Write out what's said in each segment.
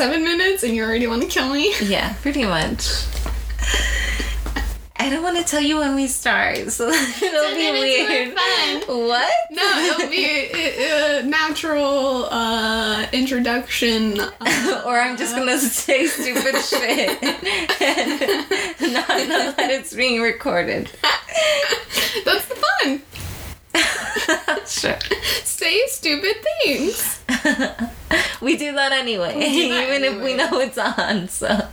seven minutes and you already want to kill me? Yeah, pretty much. I don't want to tell you when we start, so it'll be weird. What? No, it'll be a, a natural uh, introduction. uh, or I'm just gonna say stupid shit and not know that it's being recorded. That's the fun. sure. Say stupid things. We do that anyway, do that even if we know it's on. So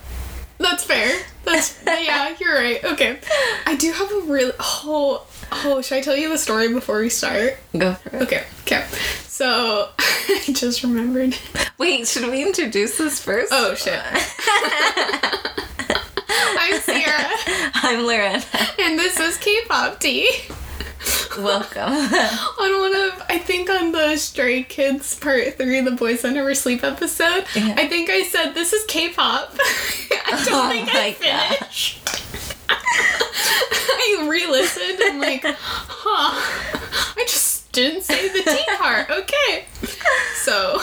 That's fair. That's yeah, you're right. Okay. I do have a really oh oh, should I tell you the story before we start? go for it. Okay, okay. So I just remembered. Wait, should we introduce this first? Oh shit. I'm Sierra, I'm Lorena. and this is K-pop tea. Welcome. On one of, I think on the Stray Kids Part 3, the Boys That Never Sleep episode, Yeah. I think I said, this is K-pop. I don't Oh think my I finished. I re-listened and like, huh, I just didn't say the T part. Okay. So,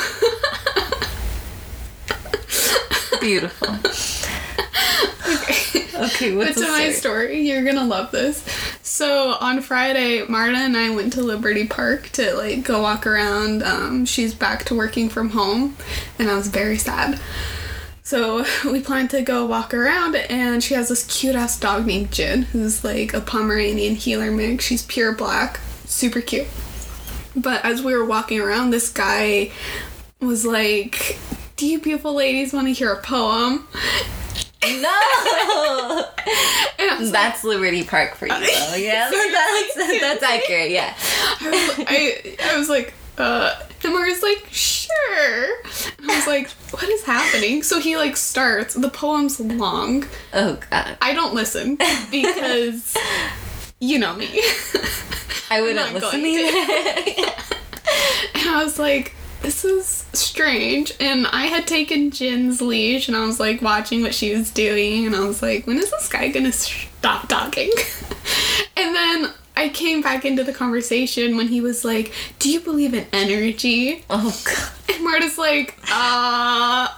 Beautiful. Okay. Okay, what's But to my story? you're gonna love this. So on Friday, Marta and I went to Liberty Park to like go walk around. Um, she's back to working from home, and I was very sad. So we planned to go walk around, and she has this cute ass dog named Jin, who's like a Pomeranian heeler mix. She's pure black, super cute. But as we were walking around, this guy was like, "Do you beautiful ladies want to hear a poem?" No! And I was That's Liberty Park for you, though. Yeah, that's, that's accurate, yeah. I was, I, I was like, uh, and Mario's like, sure. And I was like, what is happening? So he like starts, the poem's long. Oh, God. I don't listen because you know me. I wouldn't listen either. And I was like, this is strange. And I had taken Jin's leash and I was like watching what she was doing. And I was like, when is this guy gonna stop talking? and then I came back into the conversation when he was like, do you believe in energy? oh, God. And Marta's like, uh.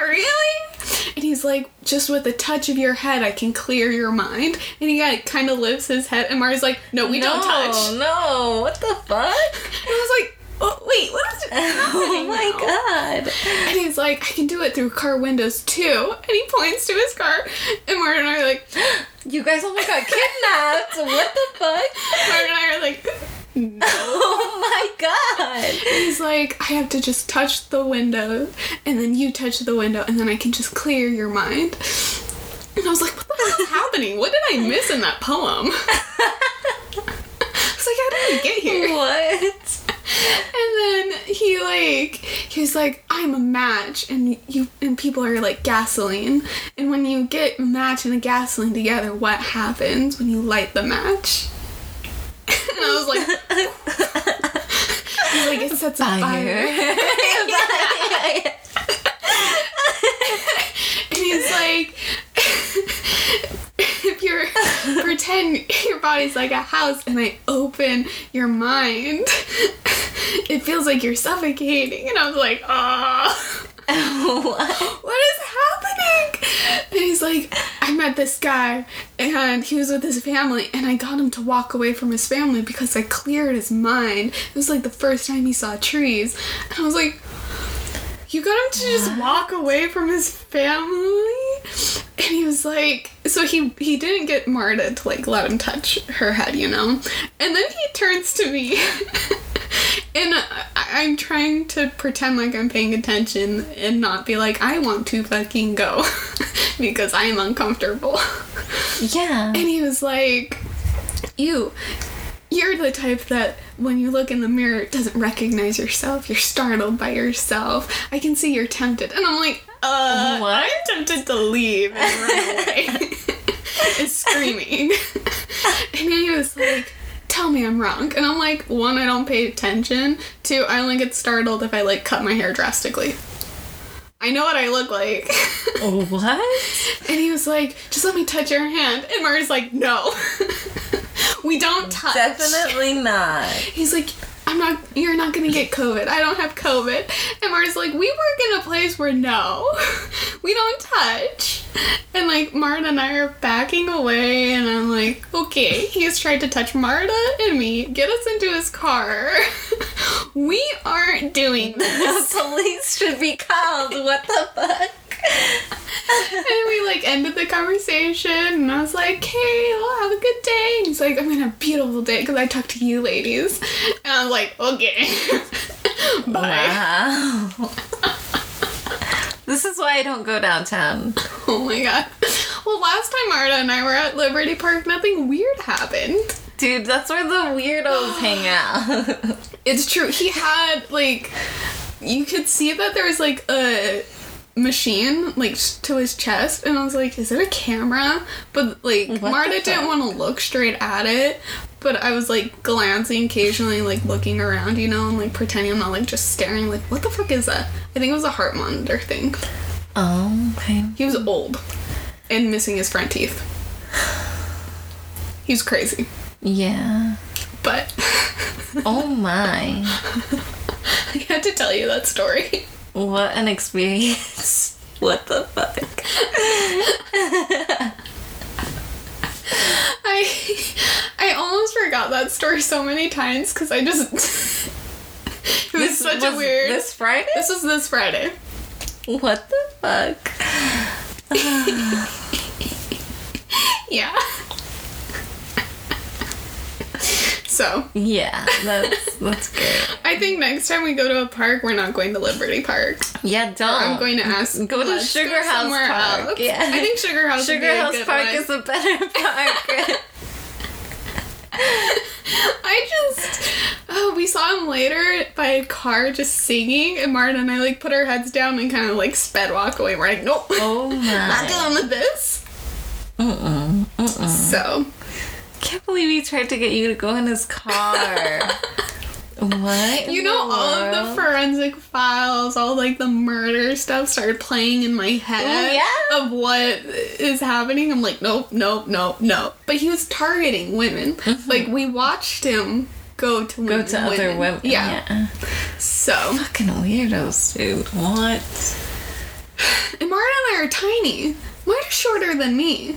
Not really. And he's like, just with a touch of your head, I can clear your mind. And he like, kind of lifts his head, and Marta's like, no, we no, don't touch. no. What the fuck? And I was like, oh, wait, what is Oh, my now? God. And he's like, I can do it through car windows too. And he points to his car. And Marta and I are like, You guys almost got kidnapped. what the fuck? Marta and I are like, Oh, my God. He's like, I have to just touch the window, and then you touch the window, and then I can just clear your mind. And I was like, what the hell is happening? What did I miss in that poem? I was like, how did we get here? What? And then he like, he's like, I'm a match, and you and people are like gasoline. And when you get a match and a gasoline together, what happens when you light the match? And I was like, he's like, it sets a fire. And he's like, if you're pretend your body's like a house and I open your mind, it feels like you're suffocating. And I was like, oh, what? what is happening? And he's like, I met this guy and he was with his family and I got him to walk away from his family because I cleared his mind. It was like the first time he saw trees. And I was like, you got him to just walk away from his family? And he was like, so he he didn't get Marta to like let him touch her head, you know? And then he turns to me and I'm trying to pretend like I'm paying attention and not be like, I want to fucking go because I am uncomfortable. Yeah. And he was like, You, you're the type that when you look in the mirror doesn't recognize yourself. You're startled by yourself. I can see you're tempted. And I'm like, uh, What? I'm tempted to leave and run away. and screaming. and then he was like, Tell me I'm wrong. And I'm like, one, I don't pay attention. Two, I only get startled if I like cut my hair drastically. I know what I look like. Oh, what? And he was like, just let me touch your hand. And Marty's like, no. We don't touch. Definitely not. He's like, I'm not. You're not gonna get COVID. I don't have COVID. And Marta's like, we work in a place where no, we don't touch. And like Marta and I are backing away, and I'm like, okay, he's tried to touch Marta and me, get us into his car. we aren't doing this. The Police should be called. What the fuck? and we like ended the conversation, and I was like, "Okay, well, have a good day." And he's like, "I'm gonna have a beautiful day because I talked to you ladies," and I'm like, "Okay, bye." Wow. this is why I don't go downtown. Oh my god. Well, last time Marta and I were at Liberty Park, nothing weird happened. Dude, that's where the weirdos hang out. It's true. He had like, you could see that there was like a machine like to his chest and I was like, is it a camera? But like What Marta didn't want to look straight at it. But I was like glancing occasionally, like looking around, you know, and like pretending I'm not like just staring. Like, what the fuck is that? I think it was a heart monitor thing. oh, okay. He was old and missing his front teeth. He was crazy, Yeah. but Oh my. I had to tell you that story. What an experience. What the fuck? I I almost forgot that story so many times because I just it was such a weird. This Friday? this was this Friday. What the fuck? Yeah. So Yeah, that's that's great. I think next time we go to a park, we're not going to Liberty Park. Yeah, don't. I'm going to ask. Go to Sugar go House Park, else. yeah. I think Sugar House. Sugar House good Park one. is a better park. I just oh, we saw him later by a car just singing, and Marta and I like put our heads down and kind of like sped walk away. We're like, nope, oh not my. dealing with this. Mm-mm. Mm-mm. So I can't believe he tried to get you to go in his car. what? you know, all of the forensic files, all like the murder stuff started playing in my head yeah? of what is happening. I'm like, nope, nope, nope, nope. But he was targeting women. Like we watched him go to Mm-hmm. Go women, to other women. Yeah. So Fucking weirdos, dude. What? And Marta and I are tiny. Marta's shorter than me.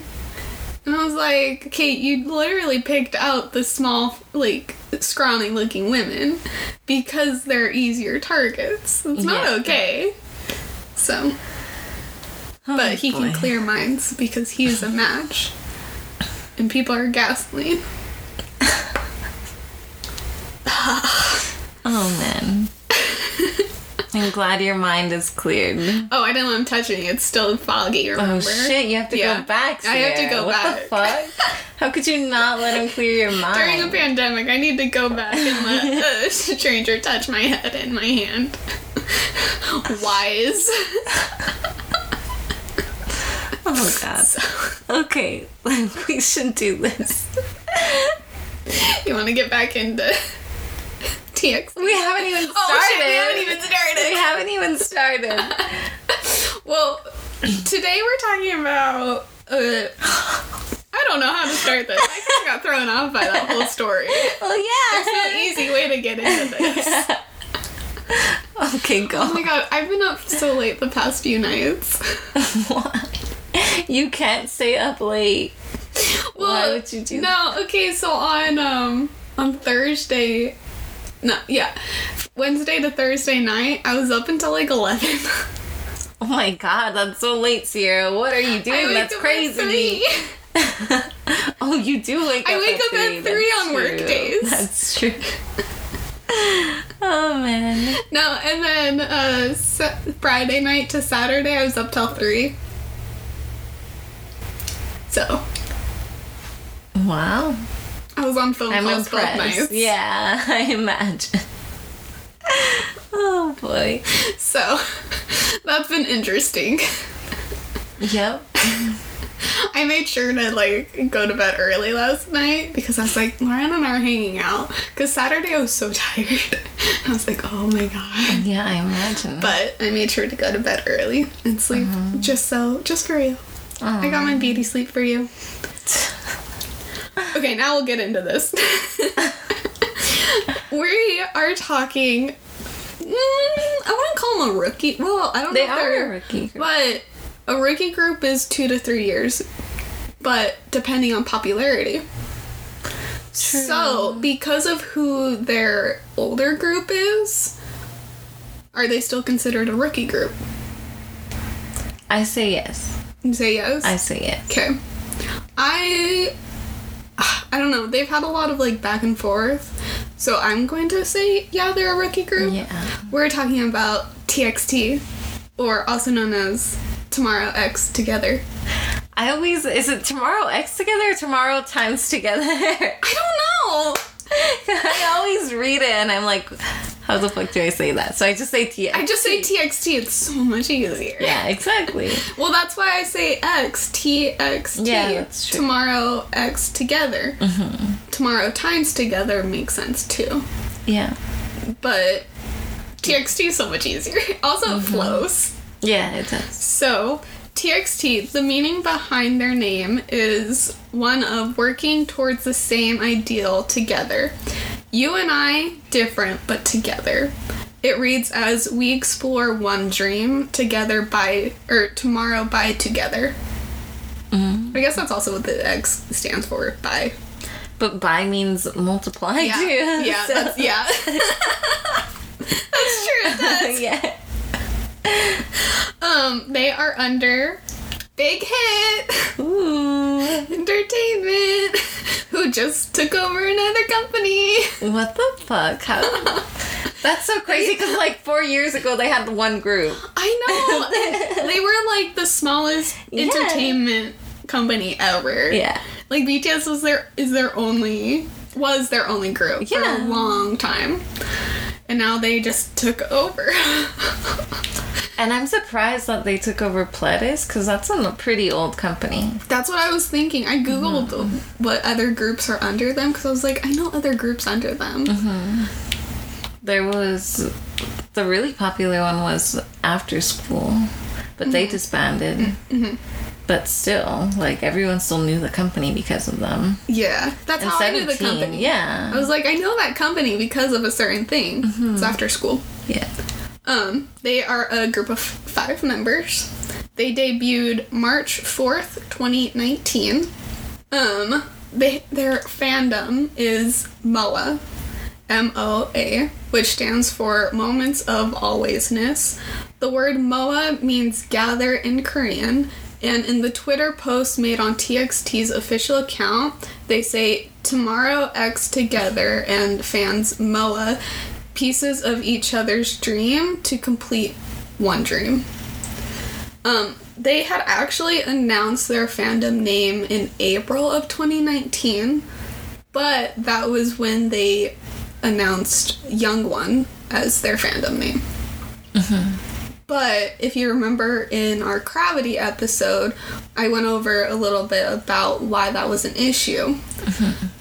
And I was like, Kate, you literally picked out the small, like, scrawny looking women because they're easier targets. It's not Yeah. okay. So, Oh, but he can clear minds because he is a match. And people are gasoline. Oh man. I'm glad your mind is cleared. Oh, I didn't let him touch me. It's still foggy, oh, remember? Oh shit, you have to Yeah. go back. I have to go what back. the fuck? How could you not let him clear your mind? During a pandemic, I need to go back and let a stranger touch my head and my hand. Wise. Oh god. Okay, we should do this. You want to get back into We haven't even started. Oh shit, we haven't even started. We haven't even started. Well, today we're talking about. Uh, I don't know how to start this. I kind of got thrown off by that whole story. Oh yeah. There's no easy way to get into this. Okay, go. Oh my god, I've been up so late the past few nights. Why? You can't stay up late. Why would you do No, okay, so on um on Thursday no, yeah. Wednesday to Thursday night, I was up until like eleven. Oh my god, that's so late, Sierra. What are you doing? That's up at crazy. oh, you do wake I up wake at up at three. three That's on true. work days. That's true. oh man. No, and then uh sa- Friday night to Saturday, I was up till three. So Wow. I was on film I'm calls both nights. Yeah, I imagine. oh boy. So that's been interesting. Yep. I made sure to like go to bed early last night because I was like, Lauren and I are hanging out. Because Saturday I was so tired. I was like, oh my god. Yeah, I imagine. But I made sure to go to bed early and sleep mm-hmm. just so, just for you. I got my beauty sleep for you. Okay, now we'll get into this. we are talking. Mm, I wouldn't call them a rookie. Well, I don't They know. if are they're- a rookie group. But a rookie group is two to three years, but depending on popularity. True. So, because of who their older group is, are they still considered a rookie group? I say yes. You say yes? I say yes. Okay. I I don't know. They've had a lot of like back and forth. So I'm going to say yeah, they're a rookie group. Yeah. We're talking about TXT or also known as Tomorrow X Together. I always is it tomorrow X together or tomorrow times together? I don't know. I always read it and I'm like, how the fuck do I say that? So I just say TXT. I just say TXT. It's so much easier. Yeah, exactly. Well, that's why I say X T X T. Yeah, that's true. Tomorrow X together. Mm-hmm. Tomorrow times together makes sense too. Yeah. But TXT is so much easier. Also, it mm-hmm. flows. Yeah, it does. So, TXT, the meaning behind their name is one of working towards the same ideal together. You and I, different but together. It reads as we explore one dream together by, or tomorrow by together. Mm-hmm. I guess that's also what the X stands for, by. But by means multiply Yeah, too. yeah, so- that's, yeah. that's true, it does. yeah. Um, they are under Big Hit Ooh. Entertainment, who just took over another company. What the fuck? How? That's so crazy because like four years ago they had one group. I know. they were like the smallest Yeah. entertainment company ever. Yeah. Like BTS was their is their only was their only group for Yeah. a long time. And now they just took over. And I'm surprised that they took over Pledis because that's a pretty old company. That's what I was thinking. I googled Mm-hmm. what other groups are under them because I was like, I know other groups under them. Mm-hmm. There was the really popular one was After School, but they disbanded. But still, like everyone still knew the company because of them. Yeah, that's And how I knew the company. yeah. I was like, I know that company because of a certain thing. It's after school. Yeah. Um, they are a group of five members. They debuted March fourth, twenty nineteen. Um, they their fandom is MOA, M O A, which stands for Moments of Alwaysness. The word MOA means gather in Korean, and in the Twitter post made on TXT's official account, they say tomorrow X together and fans MOA pieces of each other's dream to complete one dream. Um, they had actually announced their fandom name in April of 2019, but that was when they announced Young One as their fandom name. But if you remember in our Gravity episode, I went over a little bit about why that was an issue.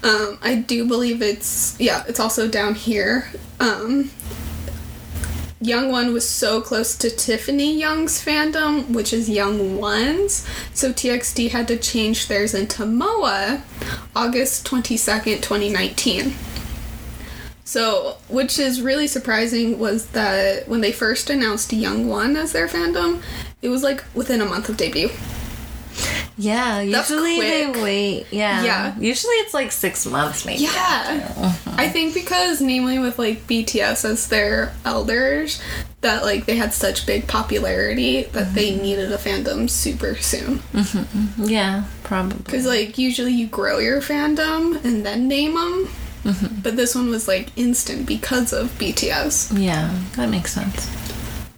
Um, I do believe it's yeah, it's also down here. Um, Young One was so close to Tiffany Young's fandom, which is Young Ones, so TXT had to change theirs into MOA August 22nd, 2019. So, which is really surprising was that when they first announced Young One as their fandom, it was like within a month of debut. Yeah, usually they wait. Yeah. Yeah. Usually it's like six months maybe. Yeah. I think because namely with like BTS as their elders, that like they had such big popularity that they mm-hmm. needed a fandom super soon. Mm-hmm. Yeah, probably. Because like usually you grow your fandom and then name them, mm-hmm. but this one was like instant because of BTS. Yeah, that makes sense.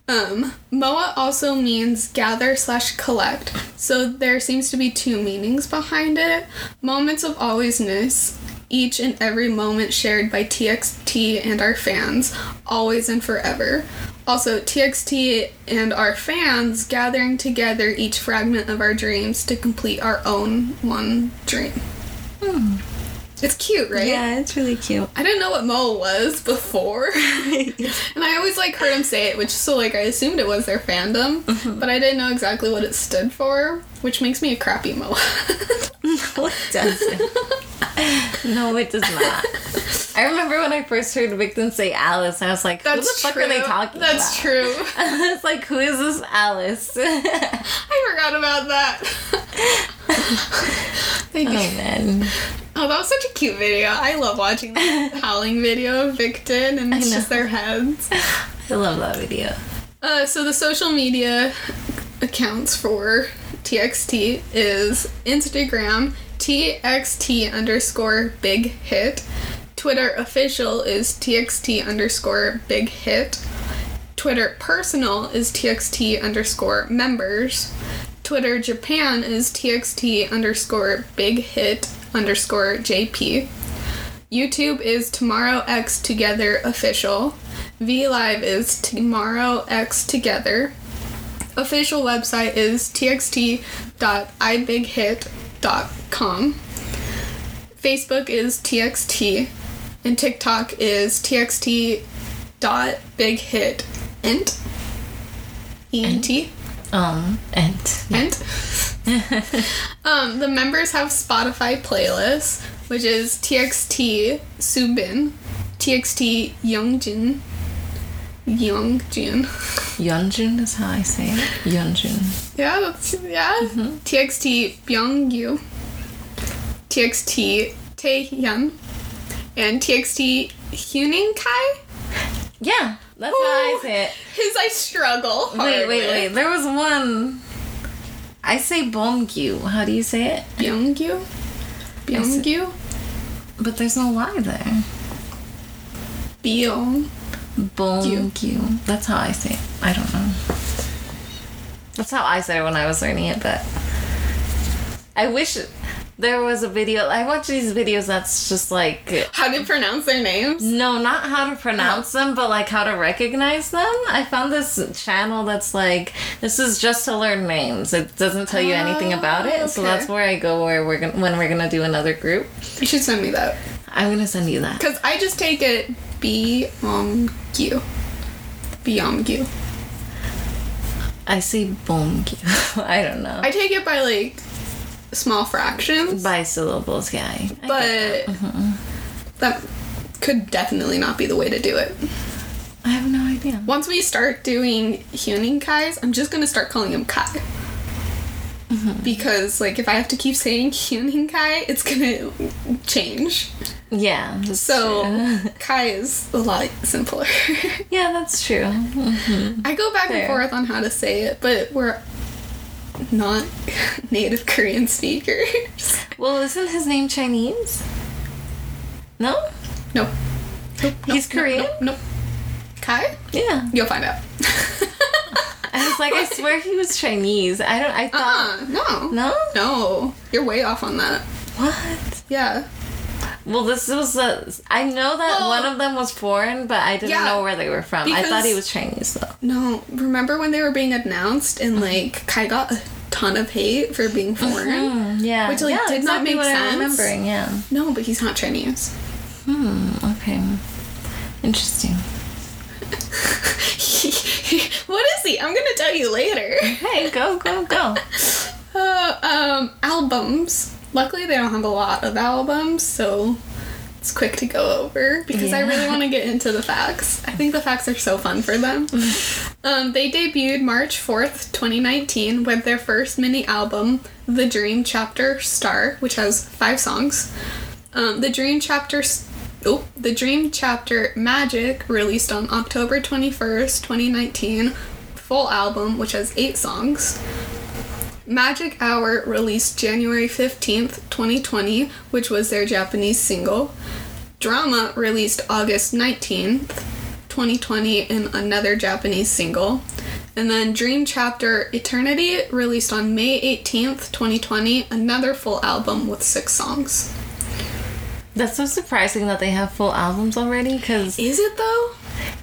Um, MOA also means gather slash collect. So there seems to be two meanings behind it. Moments of alwaysness, each and every moment shared by TXT and our fans, always and forever. Also, TXT and our fans gathering together each fragment of our dreams to complete our own one dream. It's cute, right? Yeah, it's really cute. I didn't know what MOA was before. and I always like heard him say it, which so like I assumed it was their fandom, mm-hmm. but I didn't know exactly what it stood for, which makes me a crappy MOA. no, it doesn't. No, it does not. I remember when I first heard Victon say Alice, I was like, who That's the fuck true. are they talking about? That's about? true. I was like, who is this Alice? oh I forgot about that. they do. man. Oh, that was such a cute video. I love watching the howling video of Victon and it's just their heads. I love that video. Uh, so the social media accounts for TXT is Instagram TXT underscore big hit. Twitter official is TXT underscore big hit. Twitter personal is TXT underscore members. Twitter Japan is TXT underscore big hit underscore JP. YouTube is Tomorrow X Together Official. V Live is Tomorrow X Together. Official website is txt.ibighit.com. Facebook is TXT. And TikTok is txt.bighit. Ent. E-N-T. Um, and Ent. um, the members have Spotify playlists, which is TXT Subin, TXT Youngjin, Youngjin. Yeonjun is how I say it. Yeonjun. Yeah, that's yeah. Mm-hmm. TXT Byungyu, TXT Taehyun, and TXT Huening Kai. Yeah, that's how I say it. His I struggle. Wait, wait, with. wait. There was one. I say Bomgyu. How do you say it? Byungyu. Byungyu. But there's no Y there. Byung. Bomgyu. That's how I say it. I don't know. That's how I said it when I was learning it, but I wish there was a video. I watch these videos that's just like How to pronounce their names? no, not how to pronounce uh-huh. them, but like how to recognize them. I found this channel that's like this is just to learn names. It doesn't tell you anything about it. So ah, that's where I go where we're gonna when we're gonna do another group. You should send me that. I'm gonna send you that. Because I just take it B um Q. Byungyu. Um, I say Bomgyu. I don't know. I take it by like small fractions, By syllables, yeah. I- but that. that could definitely not be the way to do it. I have no idea. Once we start doing Huening Kais, I'm just gonna start calling him Kai. Mm-hmm. Because like if I have to keep saying Huening Kai, it's gonna change. Yeah. So. Kai is a lot simpler. yeah, that's true. Mhm. I go back Fair. and forth on how to say it, but we're not native Korean speakers. Well, isn't his name Chinese? No? No. Nope, He's Korean? Nope, nope. Kai? Yeah. You'll find out. I was like, I swear he was Chinese. I don't. I thought. Uh-uh, no. No. No. You're way off on that. What? Yeah. Well, this was a. I know that Well- one of them was foreign, but I didn't Yeah, know where they were from. I thought he was Chinese though. No. Remember when they were being announced and like Kai got a ton of hate for being foreign? Mm, yeah. Which, like, yeah, did not exactly make what sense. I'm remembering. Yeah. No, but he's not Chinese. Hmm. Okay. Interesting. what is he? I'm gonna tell you later. Hey, go, go, go. Uh, um, albums. Luckily, they don't have a lot of albums, so it's quick to go over because I really want to get into the facts. I think the facts are so fun for them. um, they debuted March 4th, 2019, with their first mini album, The Dream Chapter Star, which has five songs. Um, the Dream Chapter. Oh, the Dream Chapter Magic released on October 21st, 2019, full album, which has eight songs. Magic Hour released January 15th, 2020, which was their Japanese single. Drama released August 19th, 2020, in another Japanese single. And then Dream Chapter Eternity released on May 18th, 2020, another full album with six songs. That's so surprising that they have full albums already. Cause Is it though?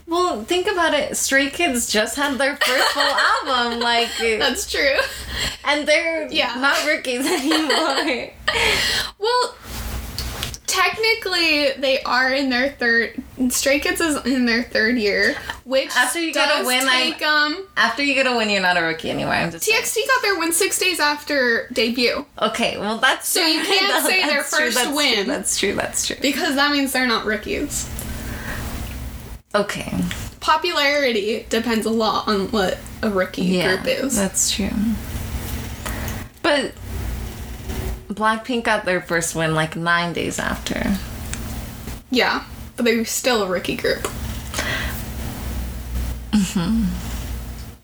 Well, think about it. Stray Kids just had their first full album, like, That's true. and they're Yeah. not rookies anymore. Well, technically they are in their third. Stray Kids is in their third year, which After you get a win, I- take um. After you get a win, you're not a rookie anymore. I'm just TXT got their win six days after debut okay. Well, that's So you can't say their that's true, first that's win. True, that's true. That's true. because that means they're not rookies. Okay. Popularity depends a lot on what a rookie Yeah, group is. that's true. But Blackpink got their first win like nine days after. Yeah, but they're still a rookie group. hmm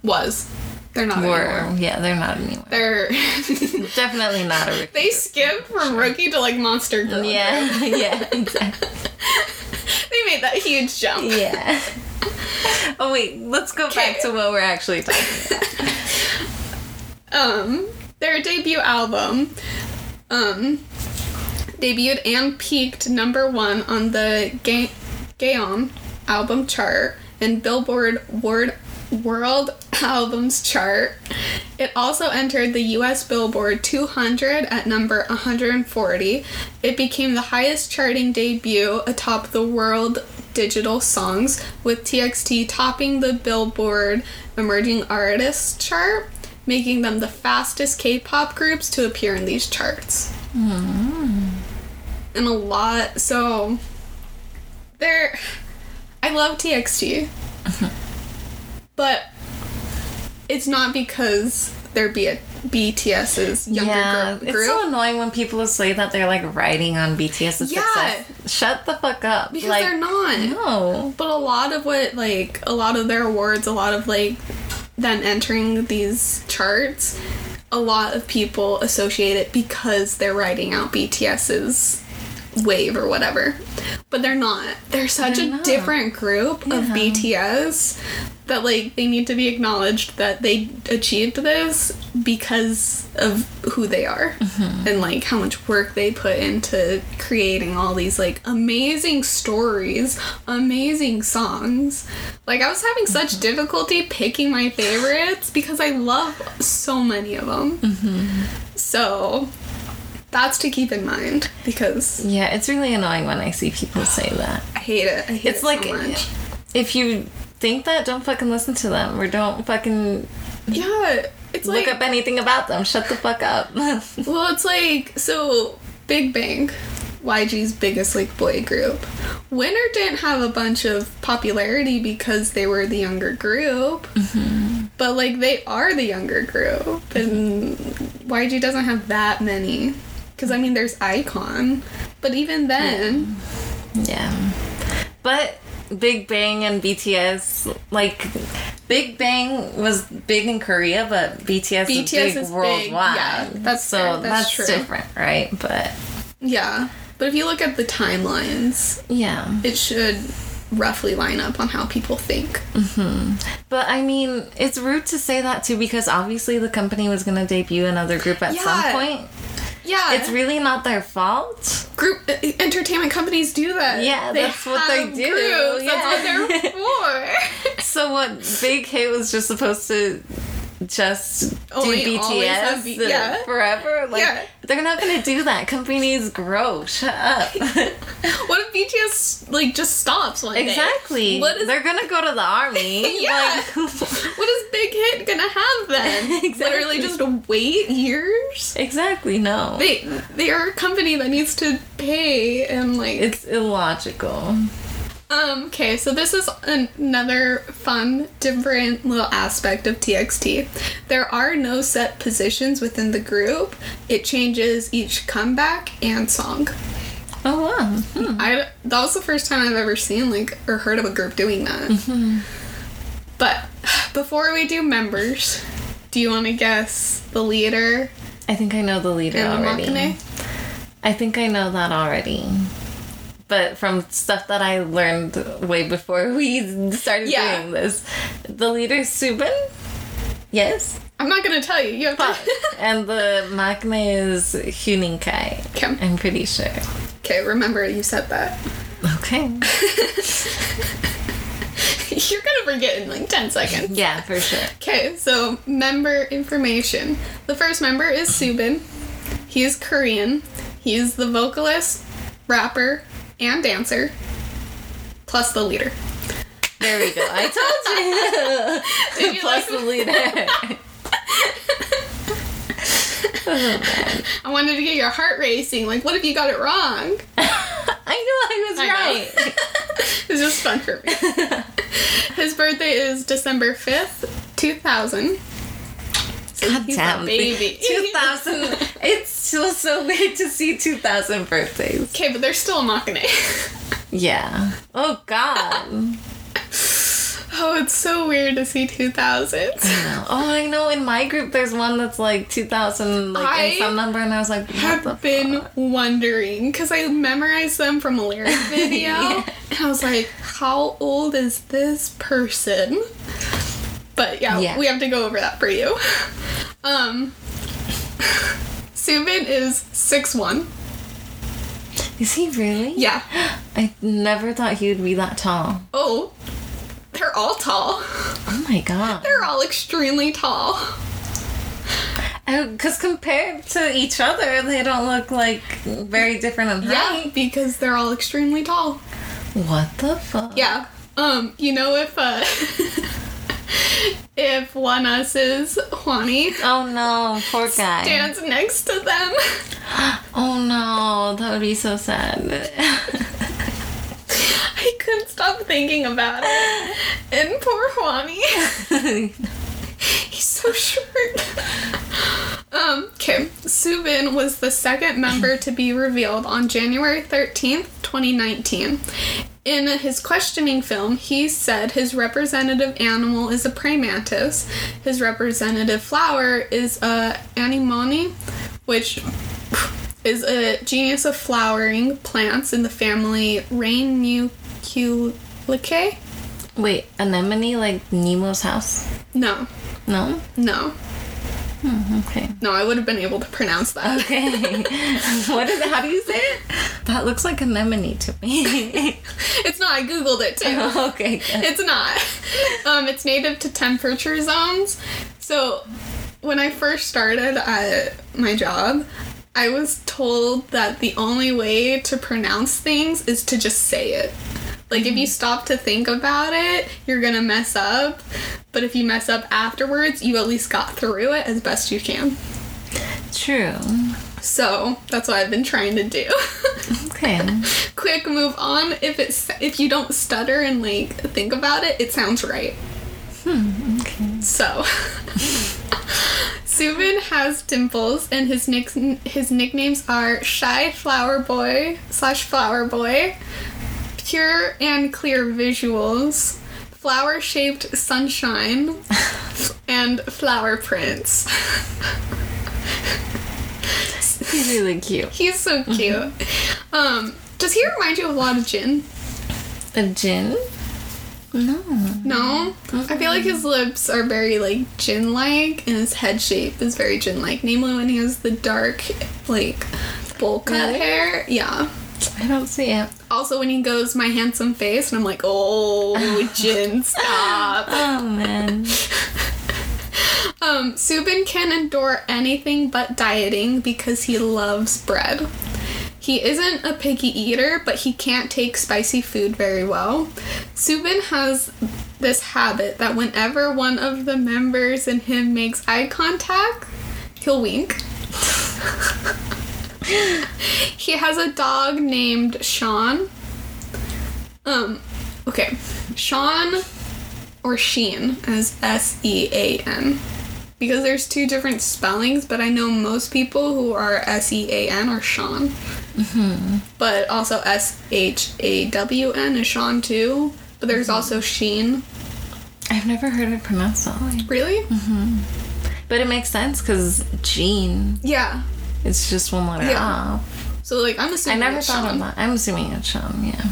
Was. They're not Or anymore. yeah, they're not anymore. They're Definitely not a rookie. they skipped from rookie to like monster girl. yeah, yeah, exactly. Made that huge jump. Yeah. Oh wait, let's go back to what we're actually talking about. Um, their debut album, um, debuted and peaked number one on the Ga- Gaon album chart and Billboard Word World Albums chart. It also entered the US Billboard 200 at number 140. It became the highest charting debut atop the world digital songs, with TXT topping the Billboard Emerging Artists chart, making them the fastest K pop groups to appear in these charts. Hmm. And a lot, so they're. I love TXT, but it's not because they're B- BTS's younger yeah, gr- it's so annoying when people say that they're like riding on BTS's Yeah. success. Shut the fuck up. because like, they're not. No. But a lot of what, like, a lot of their awards, a lot of, like, them entering these charts, a lot of people associate it because they're riding out BTS's wave or whatever. But they're not. They're such They're a not. different group of Yeah. BTS that, like, they need to be acknowledged that they achieved this because of who they are Mm-hmm. and, like, how much work they put into creating all these, like, amazing stories, amazing songs. Like, I was having such Mm-hmm. difficulty picking my favorites because I love so many of them. Mm-hmm. So, that's to keep in mind because Yeah, it's really annoying when I see people say that. I hate it. I hate It's it like so much. if you think that, don't fucking listen to them or don't fucking Yeah, it's look like up anything about them. Shut the fuck up. well, it's like so Big Bang, YG's biggest like boy group. Winner didn't have a bunch of popularity because they were the younger group, mm-hmm. but like they are the younger group, and YG doesn't have that many. Because I mean, there's iKON, but even then, yeah. But Big Bang and BTS, like Big Bang was big in Korea, but BTS, BTS is big is big, worldwide. yeah, that's so fair, that's that's different, right? But yeah. But if you look at the timelines, yeah. it should roughly line up on how people think. Mm-hmm. But I mean, it's rude to say that too because obviously the company was gonna debut another group at some point. Yeah, It's really not their fault. group uh, entertainment companies do that. Yeah, that's what they do, Groups. That's what they're for. So what Big Hit was just supposed to just Only do BTS B- yeah. forever? Like Yeah. they're not gonna do that. Companies grow. Shut up. what if BTS like just stops one day? exactly. What is they're gonna go to the army. Yeah. Like, what is Big Hit gonna have then? Exactly. Literally just wait years. exactly. No. They they are a company that needs to pay and like it's illogical. Um, okay, so this is an- another fun, different little aspect of TXT. There are no set positions within the group. It changes each comeback and song. Oh wow. Hmm. I that was the first time I've ever seen like or heard of a group doing that. But before we do members, do you want to guess the leader I think I know the leader already. maknae? I think I know that already. But from stuff that I learned way before we started Yeah. doing this, the leader Subin. Yes. I'm not gonna tell you. You have But, to. and the maknae is Huening Kai. Okay. I'm pretty sure. okay, remember you said that. Okay. You're gonna forget in like ten seconds. Yeah, for sure. Okay, so member information. The first member is Subin. He is Korean. He is the vocalist, rapper, and dancer, plus the leader. There we go. I told you. You Plus like- the leader. I wanted to get your heart racing. Like, what if you got it wrong? I knew I was I right. It's just fun for me. His birthday is December 5th, 2000. God he's damn. baby. 2000. It's still so weird to see 2000 birthdays. Okay, but they're still mocking it. Yeah. Oh, God. oh, it's so weird to see 2000. Oh, I know. In my group, there's one that's like 2000, like I in some number, and I was like, have been wondering because I memorized them from a lyric video, Yeah. and I was like, "How old is this person?" But yeah, Yeah. we have to go over that for you. Um, Subin is six one. Is he really? Yeah. I never thought he would be that tall. Oh, they're all tall. Oh my god. They're all extremely tall. Because compared to each other, they don't look like very different in height. Yeah, because they're all extremely tall. What the fuck? Yeah. Um, you know if uh if one us is Juani Oh no, poor guy. stands next to them, Oh no, that would be so sad. I couldn't stop thinking about it. And poor Juani. He's so short. Um, okay. Subin was the second member to be revealed on January 13th, 2019. In his questioning film, he said his representative animal is a praying mantis. His representative flower is a anemone, which is a genus of flowering plants in the family Ranunculaceae. Wait, anemone like Nemo's house? No, No? no, Hmm, okay. no, I would have been able to pronounce that. Okay. what is it? How do you say it? That looks like anemone to me. It's not, I googled it too. okay, good. It's not. Um, it's native to temperature zones. So when I first started at my job, I was told that the only way to pronounce things is to just say it. Like if you stop to think about it, you're gonna mess up. But if you mess up afterwards, you at least got through it as best you can. True. So that's what I've been trying to do. Okay. Quick move on. If it's if you don't stutter and like think about it, it sounds right. Hmm. Okay. So, Subin has dimples, and his nick his nicknames are Shy Flower Boy slash Flower Boy, Pure and Clear Visuals, Flower Shaped Sunshine, and Flower prints. He's really cute. He's so cute. Um, does he remind you of a lot of Jin? A gin? No. No, I feel like his lips are very like Jin like, and his head shape is very Jin like. Namely, when he has the dark, like bowl cut Really? hair. Yeah. I don't see it. Also, when he goes, "My handsome face," and I'm like, "Oh, Jin, stop." Oh man. Um, Subin can endure anything but dieting because he loves bread. He isn't a picky eater, but he can't take spicy food very well. Subin has this habit that whenever one of the members and him makes eye contact, he'll wink. he has a dog named Sean. Um, okay. Sean or Sheen as S E A N. Because there's two different spellings, but I know most people who are S E A N are Sean. Mhm. But also S H A W N is Sean too. But there's also Sheen. I've never heard it pronounced that way. Really? But it makes sense because Jean, Yeah. It's just one letter Yeah. off. So like I'm assuming. I never it's thought Sean. of that. I'm assuming it's Sean, yeah.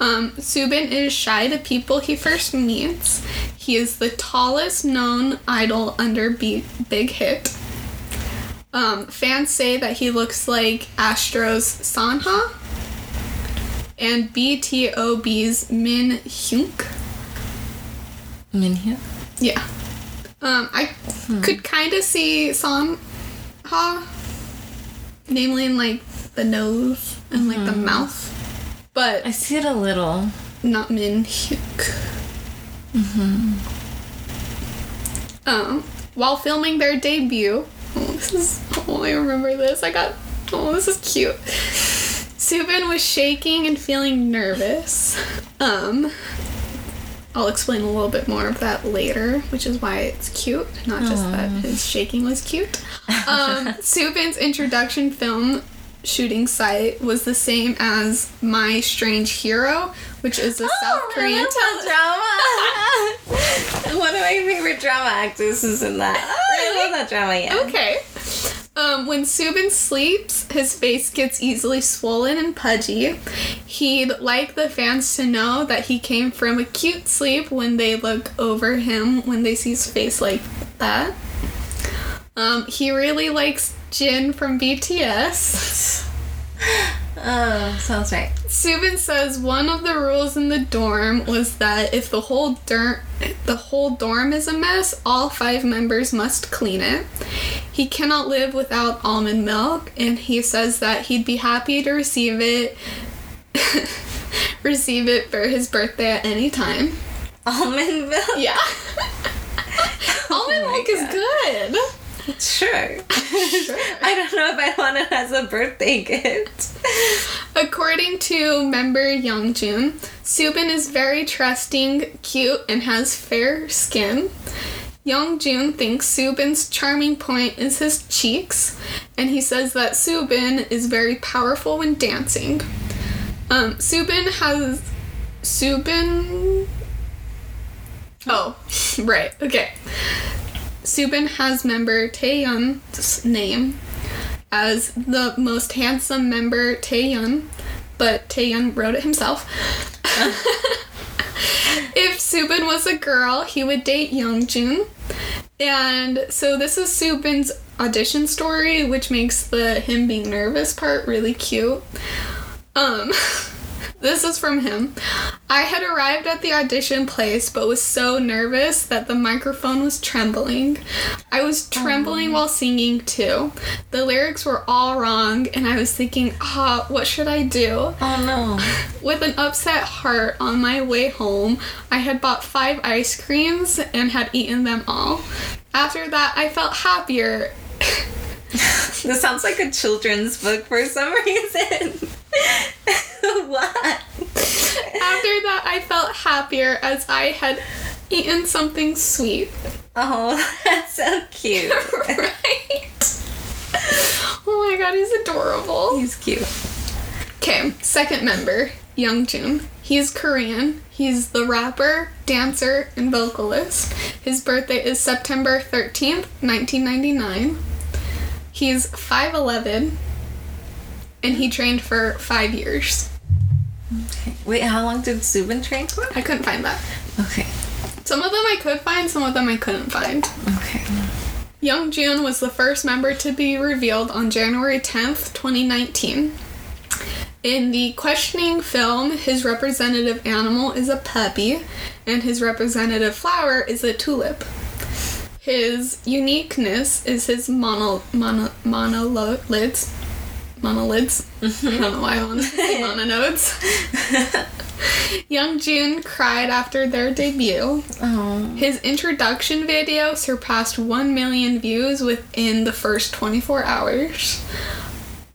Um, Subin is shy to people he first meets. He is the tallest known idol under B- Big Hit. Um, fans say that he looks like Astro's Sanha and BTOB's Minhyuk. Minhyu? Yeah. Um, I could kind of see Sanha, namely in like the nose and like the mouth. but I see it a little. not Min Hyuk. Um, while filming their debut, oh, this is, oh, I remember this. I got, oh, this is cute. Subin was shaking and feeling nervous. Um, I'll explain a little bit more of that later, which is why it's cute, not just that his shaking was cute. Um, Subin's introduction film shooting site was the same as My Strange Hero, which is a South Korean Oh, drama. One of my favorite drama actors is in that. Oh, I love that drama. Yeah. Okay. Um, when Subin sleeps, his face gets easily swollen and pudgy. He'd like the fans to know that he came from a cute sleep when they look over him when they see his face like that. Um, he really likes Jin from BTS. Oh, sounds right. Subin says one of the rules in the dorm was that if the whole dorm the whole dorm is a mess, all five members must clean it. He cannot live without almond milk, and he says that he'd be happy to receive it receive it for his birthday at any time. Almond milk. Yeah. almond oh my milk is good. Sure. Sure. I don't know if I want it as a birthday gift. According to member Youngjun, Subin is very trusting, cute, and has fair skin. Youngjun thinks Subin's charming point is his cheeks, and he says that Subin is very powerful when dancing. Um, Subin has Subin. Oh, right. Okay. Subin has member Taehyun's name as the most handsome member Taehyun, but Taehyun wrote it himself. if Subin was a girl, he would date Youngjun. And so this is Subin's audition story, which makes the him being nervous part really cute. Um this is from him. I had arrived at the audition place but was so nervous that the microphone was trembling. I was trembling while singing too. The lyrics were all wrong and I was thinking, ah, what should I do? Oh no. With an upset heart on my way home, I had bought five ice creams and had eaten them all. After that, I felt happier. This sounds like a children's book for some reason. what? After that, I felt happier as I had eaten something sweet. Oh, that's so cute. right? Oh my god, he's adorable. He's cute. Okay, second member, Youngjun. He's Korean. He's the rapper, dancer, and vocalist. His birthday is September 13th, 1999. He's 5'11 and he trained for five years. Wait, how long did Subin train for? I couldn't find that. Okay. Some of them I could find, some of them I couldn't find. Okay. Young Jun was the first member to be revealed on January 10th, 2019. In the questioning film, his representative animal is a puppy, and his representative flower is a tulip. His uniqueness is his mono, mono, monolids. Monolids? I don't know why I want to say mononodes. Young Jun cried after their debut. Oh. His introduction video surpassed 1 million views within the first 24 hours.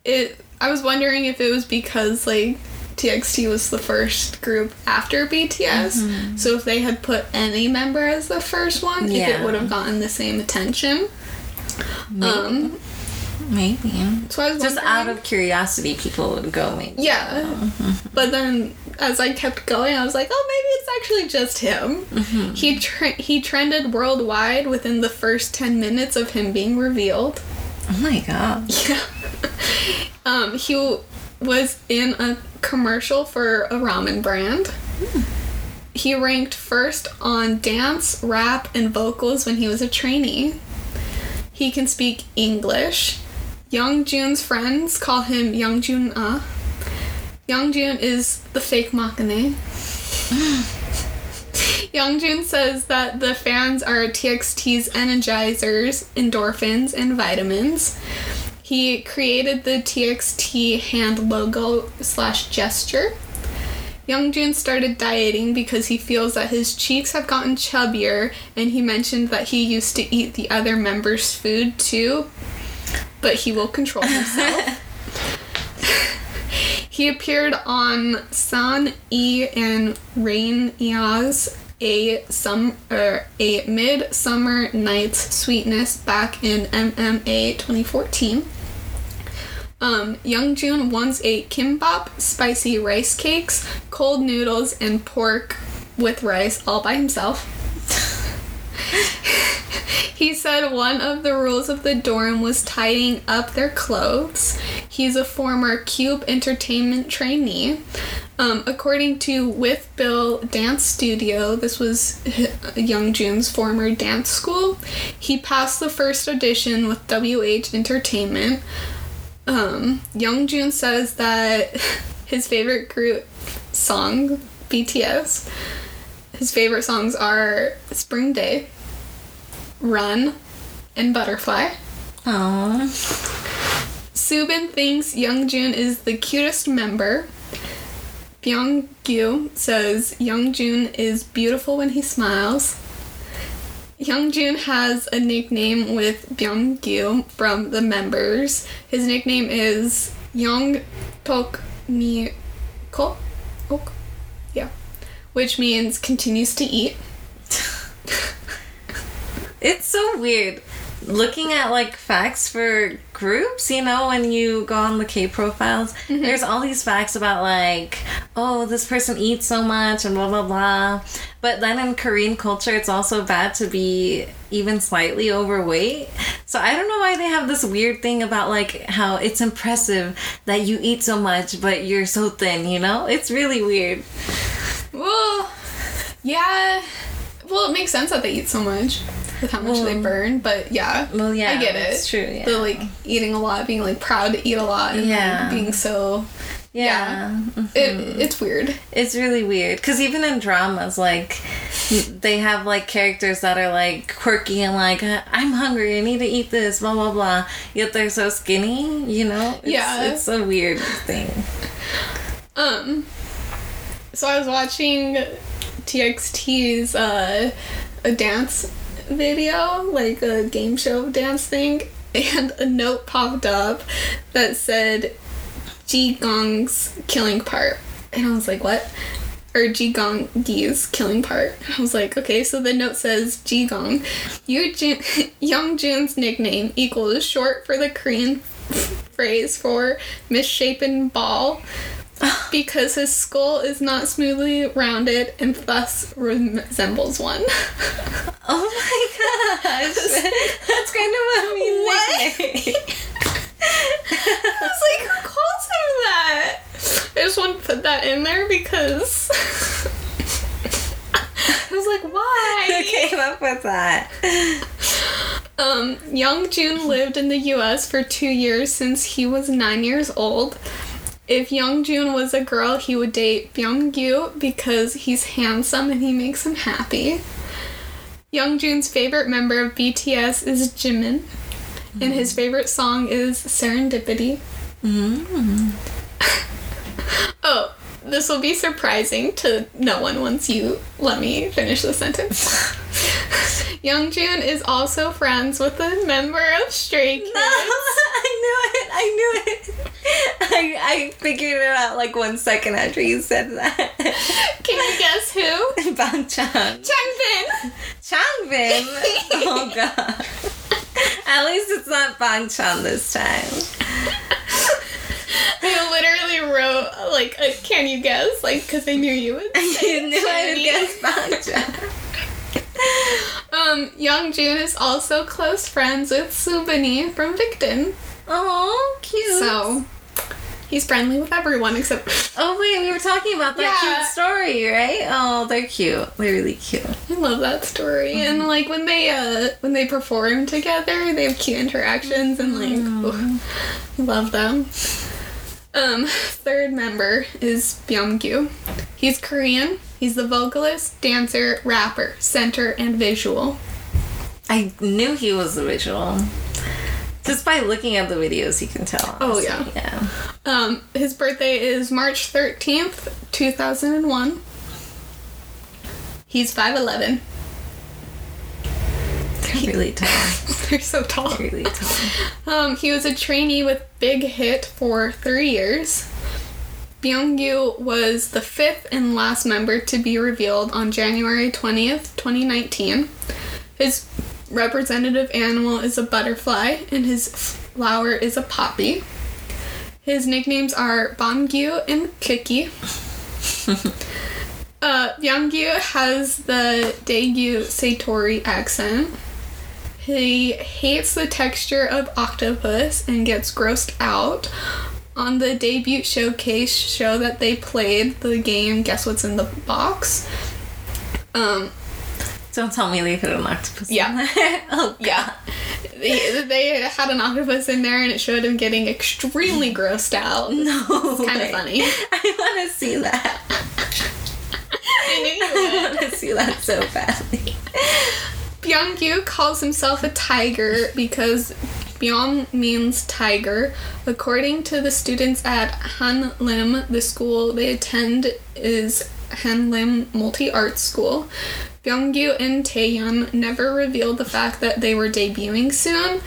It I was wondering if it was because like TXT was the first group after BTS. So if they had put any member as the first one, if it would have gotten the same attention. Um Maybe. so I was Just out of curiosity, people would go maybe. Yeah. But then as I kept going, I was like, oh, maybe it's actually just him. He tre- he trended worldwide within the first 10 minutes of him being revealed. Oh my god. Yeah. um, he w- was in a commercial for a ramen brand. He ranked first on dance, rap, and vocals when he was a trainee. He can speak English. Young Jun's friends call him Young Jun Ah. Young Jun is the fake Maknae. Young Jun says that the fans are TXT's energizers, endorphins, and vitamins. He created the TXT hand logo slash gesture. Youngjun started dieting because he feels that his cheeks have gotten chubbier, and he mentioned that he used to eat the other members' food too, but he will control himself. he appeared on San E and Raina's a some or a midsummer night's sweetness back in MMA 2014. Um, Young Jun once ate kimbap, spicy rice cakes, cold noodles, and pork with rice all by himself. he said one of the rules of the dorm was tidying up their clothes. He's a former Cube Entertainment trainee. Um, according to With Bill Dance Studio, this was Young Jun's former dance school. He passed the first audition with WH Entertainment. Um, Young Jun says that his favorite group song, BTS, his favorite songs are Spring Day, Run, and Butterfly. Aww. Subin thinks Young Jun is the cutest member. Byung Gyu says Young Jun is beautiful when he smiles. Young Jun has a nickname with Byunggyu from the members. His nickname is Young Tok Mi Ko? Yeah. Which means continues to eat. It's so weird. Looking at like facts for groups, you know, when you go on the K profiles, mm-hmm. there's all these facts about like, oh, this person eats so much and blah blah blah. But then in Korean culture, it's also bad to be even slightly overweight. So I don't know why they have this weird thing about like how it's impressive that you eat so much but you're so thin, you know? It's really weird. Well, yeah. Well, it makes sense that they eat so much with how much they burn, but yeah. Well, yeah, I get it. it's true, yeah. The like eating a lot, being like proud to eat a lot, and Yeah. like, being so. Yeah. It, it's weird. It's really weird because even in dramas, like they have like characters that are like quirky and like I'm hungry, I need to eat this, blah blah blah. Yet they're so skinny, you know. It's, Yeah. it's a weird thing. Um, so I was watching TXT's uh, a dance video, like a game show dance thing, and a note popped up that said Ji Gong's killing part. And I was like, what? Or Ji Gong killing part. I was like, okay, so the note says Ji Gong. Jun, Young Jun's nickname equals short for the Korean phrase for misshapen ball because his skull is not smoothly rounded and thus resembles one. Oh my gosh, that's kind of a mean What? I was like, who calls him that? I just want to put that in there because I was like, why? Who came up with that? Um, Young Jun lived in the US for two years since he was nine years old. If Young Jun was a girl, he would date Byung because he's handsome and he makes him happy. Young Jun's favorite member of BTS is Jimin, and his mm-hmm. favorite song is Serendipity. Mm. oh, this will be surprising to no one once you let me finish the sentence. Young Jun is also friends with a member of Stray Kids. I knew it. I knew it. I, I figured it out like one second after you said that. Can you guess who? Bang Chan. Changbin. Changbin. Oh god. At least it's not Bang Chan this time. I literally wrote like a can you guess like because I knew you would. say You knew I would guess Bang Chan. Um, Young Jun is also close friends with Subani from Victon, Oh, cute. so he's friendly with everyone except. Oh wait, we were talking about that Yeah. cute story, right? Oh, they're cute. They're really cute. I love that story, and like when they uh when they perform together, they have cute interactions, and like ugh, I love them. Um, third member is Byung-gyu. He's Korean. He's the vocalist, dancer, rapper, center, and visual. I knew he was the visual. Just by looking at the videos, you can tell. Oh, honestly. yeah. Um, his birthday is March 13th, 2001. He's 5'11. They're really tall. They're so tall. Really tall. Um, he was a trainee with Big Hit for three years. Byung-yu was the fifth and last member to be revealed on January 20th, 2019. His representative animal is a butterfly, and his flower is a poppy. His nicknames are Bamgyu and Kiki. uh, Byung-yu has the Daegu saturi accent. He hates the texture of octopus and gets grossed out. On the debut showcase show that they played, the game Guess What's in the Box. Um, Don't tell me they put an octopus Yeah. in there. Oh, yeah. They, they had an octopus in there and it showed him getting extremely grossed out. no. Kind of funny. I want to see that. I knew you I would. want to see that so badly. Byung-yu calls himself a tiger because Byung means tiger. According to the students at Han Lim, the school they attend is Han Lim Multi Arts School. Byung-yu and Taehyun never revealed the fact that they were debuting soon.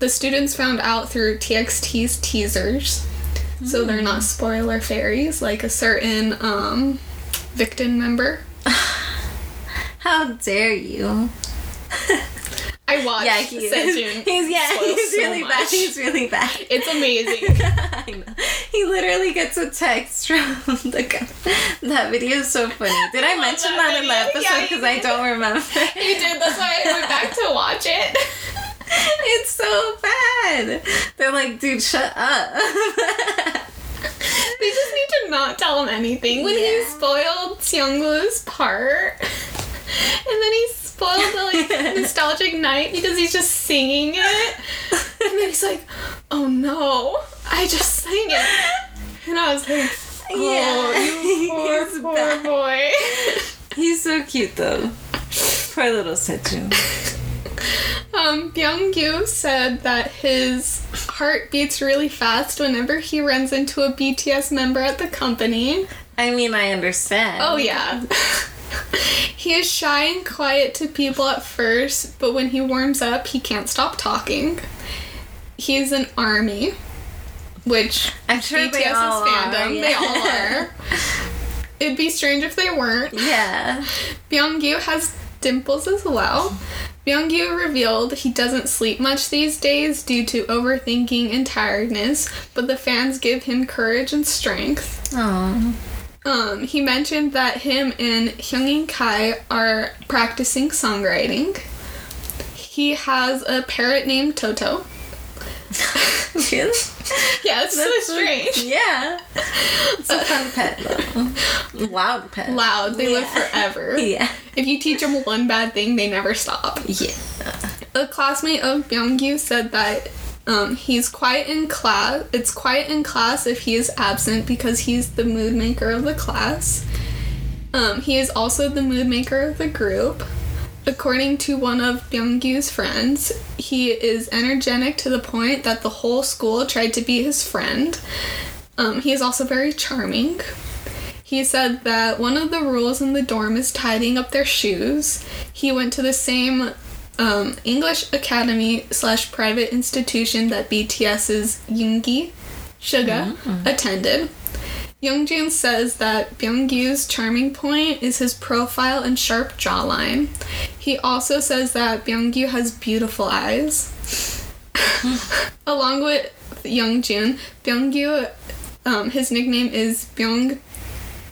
The students found out through TXT's teasers. So they're not spoiler fairies like a certain um Victon member. How dare you? I watched Yeah, he Sejun. He's yeah, he's so really bad. He's really bad. It's amazing. I. He literally gets a text from the guy. That video is so funny. Did I, love mention that that, in the episode? Yeah, Because I don't remember. You did. That's why I went back to watch it. It's so bad. They're like, dude, shut up. They just need to not tell him anything. When he spoiled Seungwoo's part, and then he spoiled the like nostalgic night because he's just singing it, and then he's like, "Oh no, I just sang it," and I was like, "Oh, you poor, poor boy." He's so cute though. Poor little Sejun. Um, Byung-gu said that his heart beats really fast whenever he runs into a BTS member at the company. I mean, I understand. Oh yeah. he is shy and quiet to people at first, but when he warms up, he can't stop talking. He's an army, which I'm sure BTS they all is are, fandom. They all are. It'd be strange if they weren't. Yeah. Byung-gu has dimples as well. Byung-gu revealed he doesn't sleep much these days due to overthinking and tiredness, but the fans give him courage and strength. Oh. Um, he mentioned that him and Huening Kai are practicing songwriting. He has a parrot named Toto. really? Yeah, it's so strange. Yeah. It's a fun pet though. Loud pet. Loud, they live forever. Yeah. If you teach them one bad thing, they never stop. Yeah. A classmate of Byung-gu said that um, he's quiet in class. It's quiet in class if he is absent because he's the mood maker of the class. Um, he is also the mood maker of the group. According to one of Byung-gu's friends, he is energetic to the point that the whole school tried to be his friend. Um, he is also very charming. He said that one of the rules in the dorm is tidying up their shoes. He went to the same um, English academy slash private institution that BTS's Yoongi Suga attended. Youngjun says that Byung-gyu's charming point is his profile and sharp jawline. He also says that Byung-gyu has beautiful eyes. Along with Youngjun, Byung-gyu, um, his nickname is Byung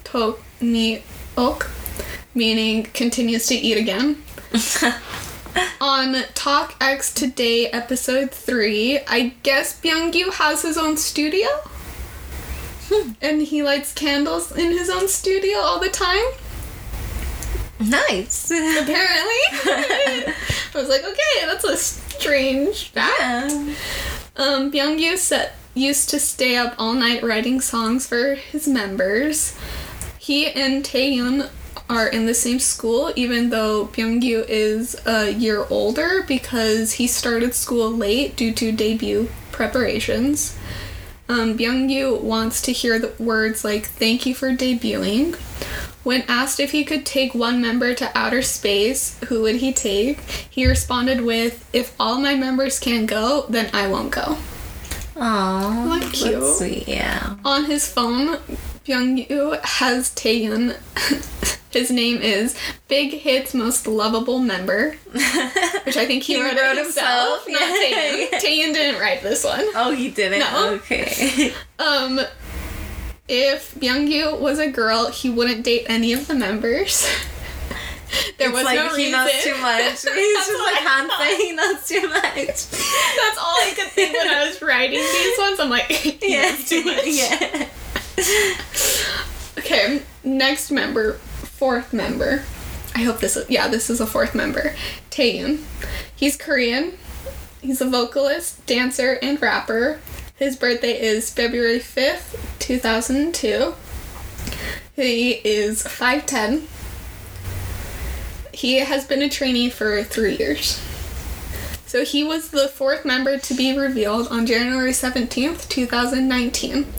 Tok Ni Ok, meaning continues to eat again. On Talk X Today, episode 3, I guess Byung-gyu has his own studio? and he lights candles in his own studio all the time? Nice. Apparently. I was like, okay, that's a strange fact. yeah. Um, Byung-gyu set, used to stay up all night writing songs for his members. He and Taehyun are in the same school, even though Byungyu is a year older because he started school late due to debut preparations. Um, Byungyu wants to hear the words like "Thank you for debuting." When asked if he could take one member to outer space, who would he take? He responded with, "If all my members can go, then I won't go." Aww, Like that's cute. sweet. Yeah. On his phone, Byungyu has Taehyun. His name is Big Hit's most lovable member, which I think he, He wrote, wrote himself, himself? not. Taehyun. Taehyun didn't write this one. Oh, he didn't. No. Okay. Um, if Byungyu was a girl, he wouldn't date any of the members. there it's was like no he reason. knows too much. He's just like I Han he knows too much. That's all I could think when I was writing these ones. I'm like, he Yeah. knows too much. Yeah. Okay, next member, fourth member. I hope this is yeah, this is a fourth member. Taehyun. He's Korean. He's a vocalist, dancer, and rapper. His birthday is February 5th, 2002. He is 5'10. He has been a trainee for three years. So he was the fourth member to be revealed on January 17th, 2019.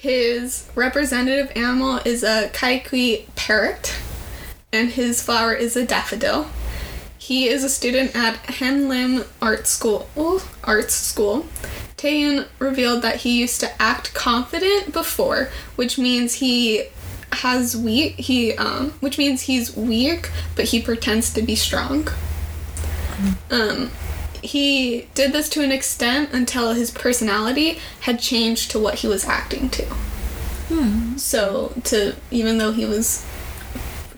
His representative animal is a kaikui parrot, and his flower is a daffodil. He is a student at Hanlim Art School. Arts School. Taehyun revealed that he used to act confident before, which means he has weak. He um, which means he's weak, but he pretends to be strong. Um, he did this to an extent until his personality had changed to what he was acting to. Hmm. So, to even though he was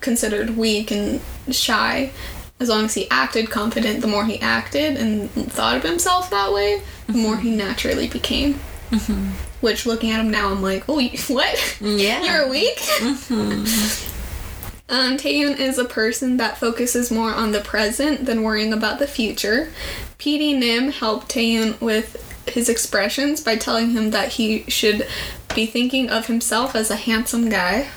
considered weak and shy, as long as he acted confident, the more he acted and thought of himself that way, the more mm-hmm. he naturally became. Mm-hmm. Which, looking at him now, I'm like, oh, what? Yeah. You're weak? Mm-hmm. Um, Taehyun is a person that focuses more on the present than worrying about the future. PD Nim helped Taehyun with his expressions by telling him that he should be thinking of himself as a handsome guy.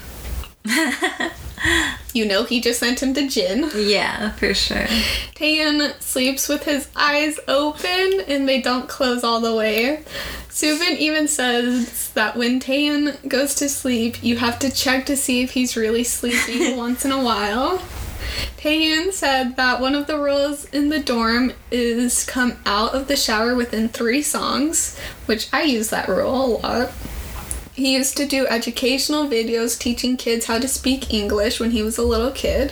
you know, he just sent him to Jin. Yeah, for sure. Taehyun sleeps with his eyes open and they don't close all the way. Subin even says that when Taehyun goes to sleep, you have to check to see if he's really sleeping once in a while. Taehyun said that one of the rules in the dorm is come out of the shower within three songs, which I use that rule a lot. He used to do educational videos teaching kids how to speak English when he was a little kid.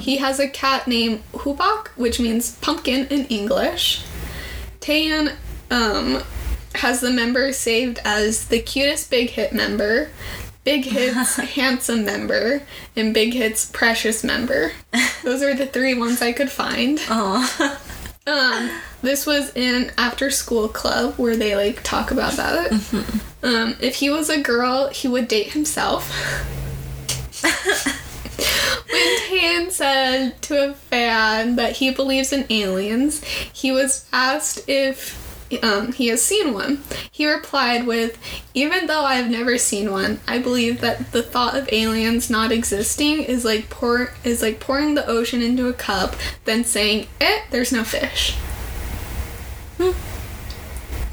He has a cat named Hubak, which means pumpkin in English. Taehyun um, has the member saved as the cutest Big Hit member, Big Hit's handsome member, and Big Hit's precious member. Those are the three ones I could find. Um, this was in after school club where they like talk about that. Um, if he was a girl, he would date himself. when Tan said to a fan that he believes in aliens, he was asked if um, he has seen one. He replied with, "Even though I've never seen one, I believe that the thought of aliens not existing is like pour is like pouring the ocean into a cup, then saying, "Eh, there's no fish."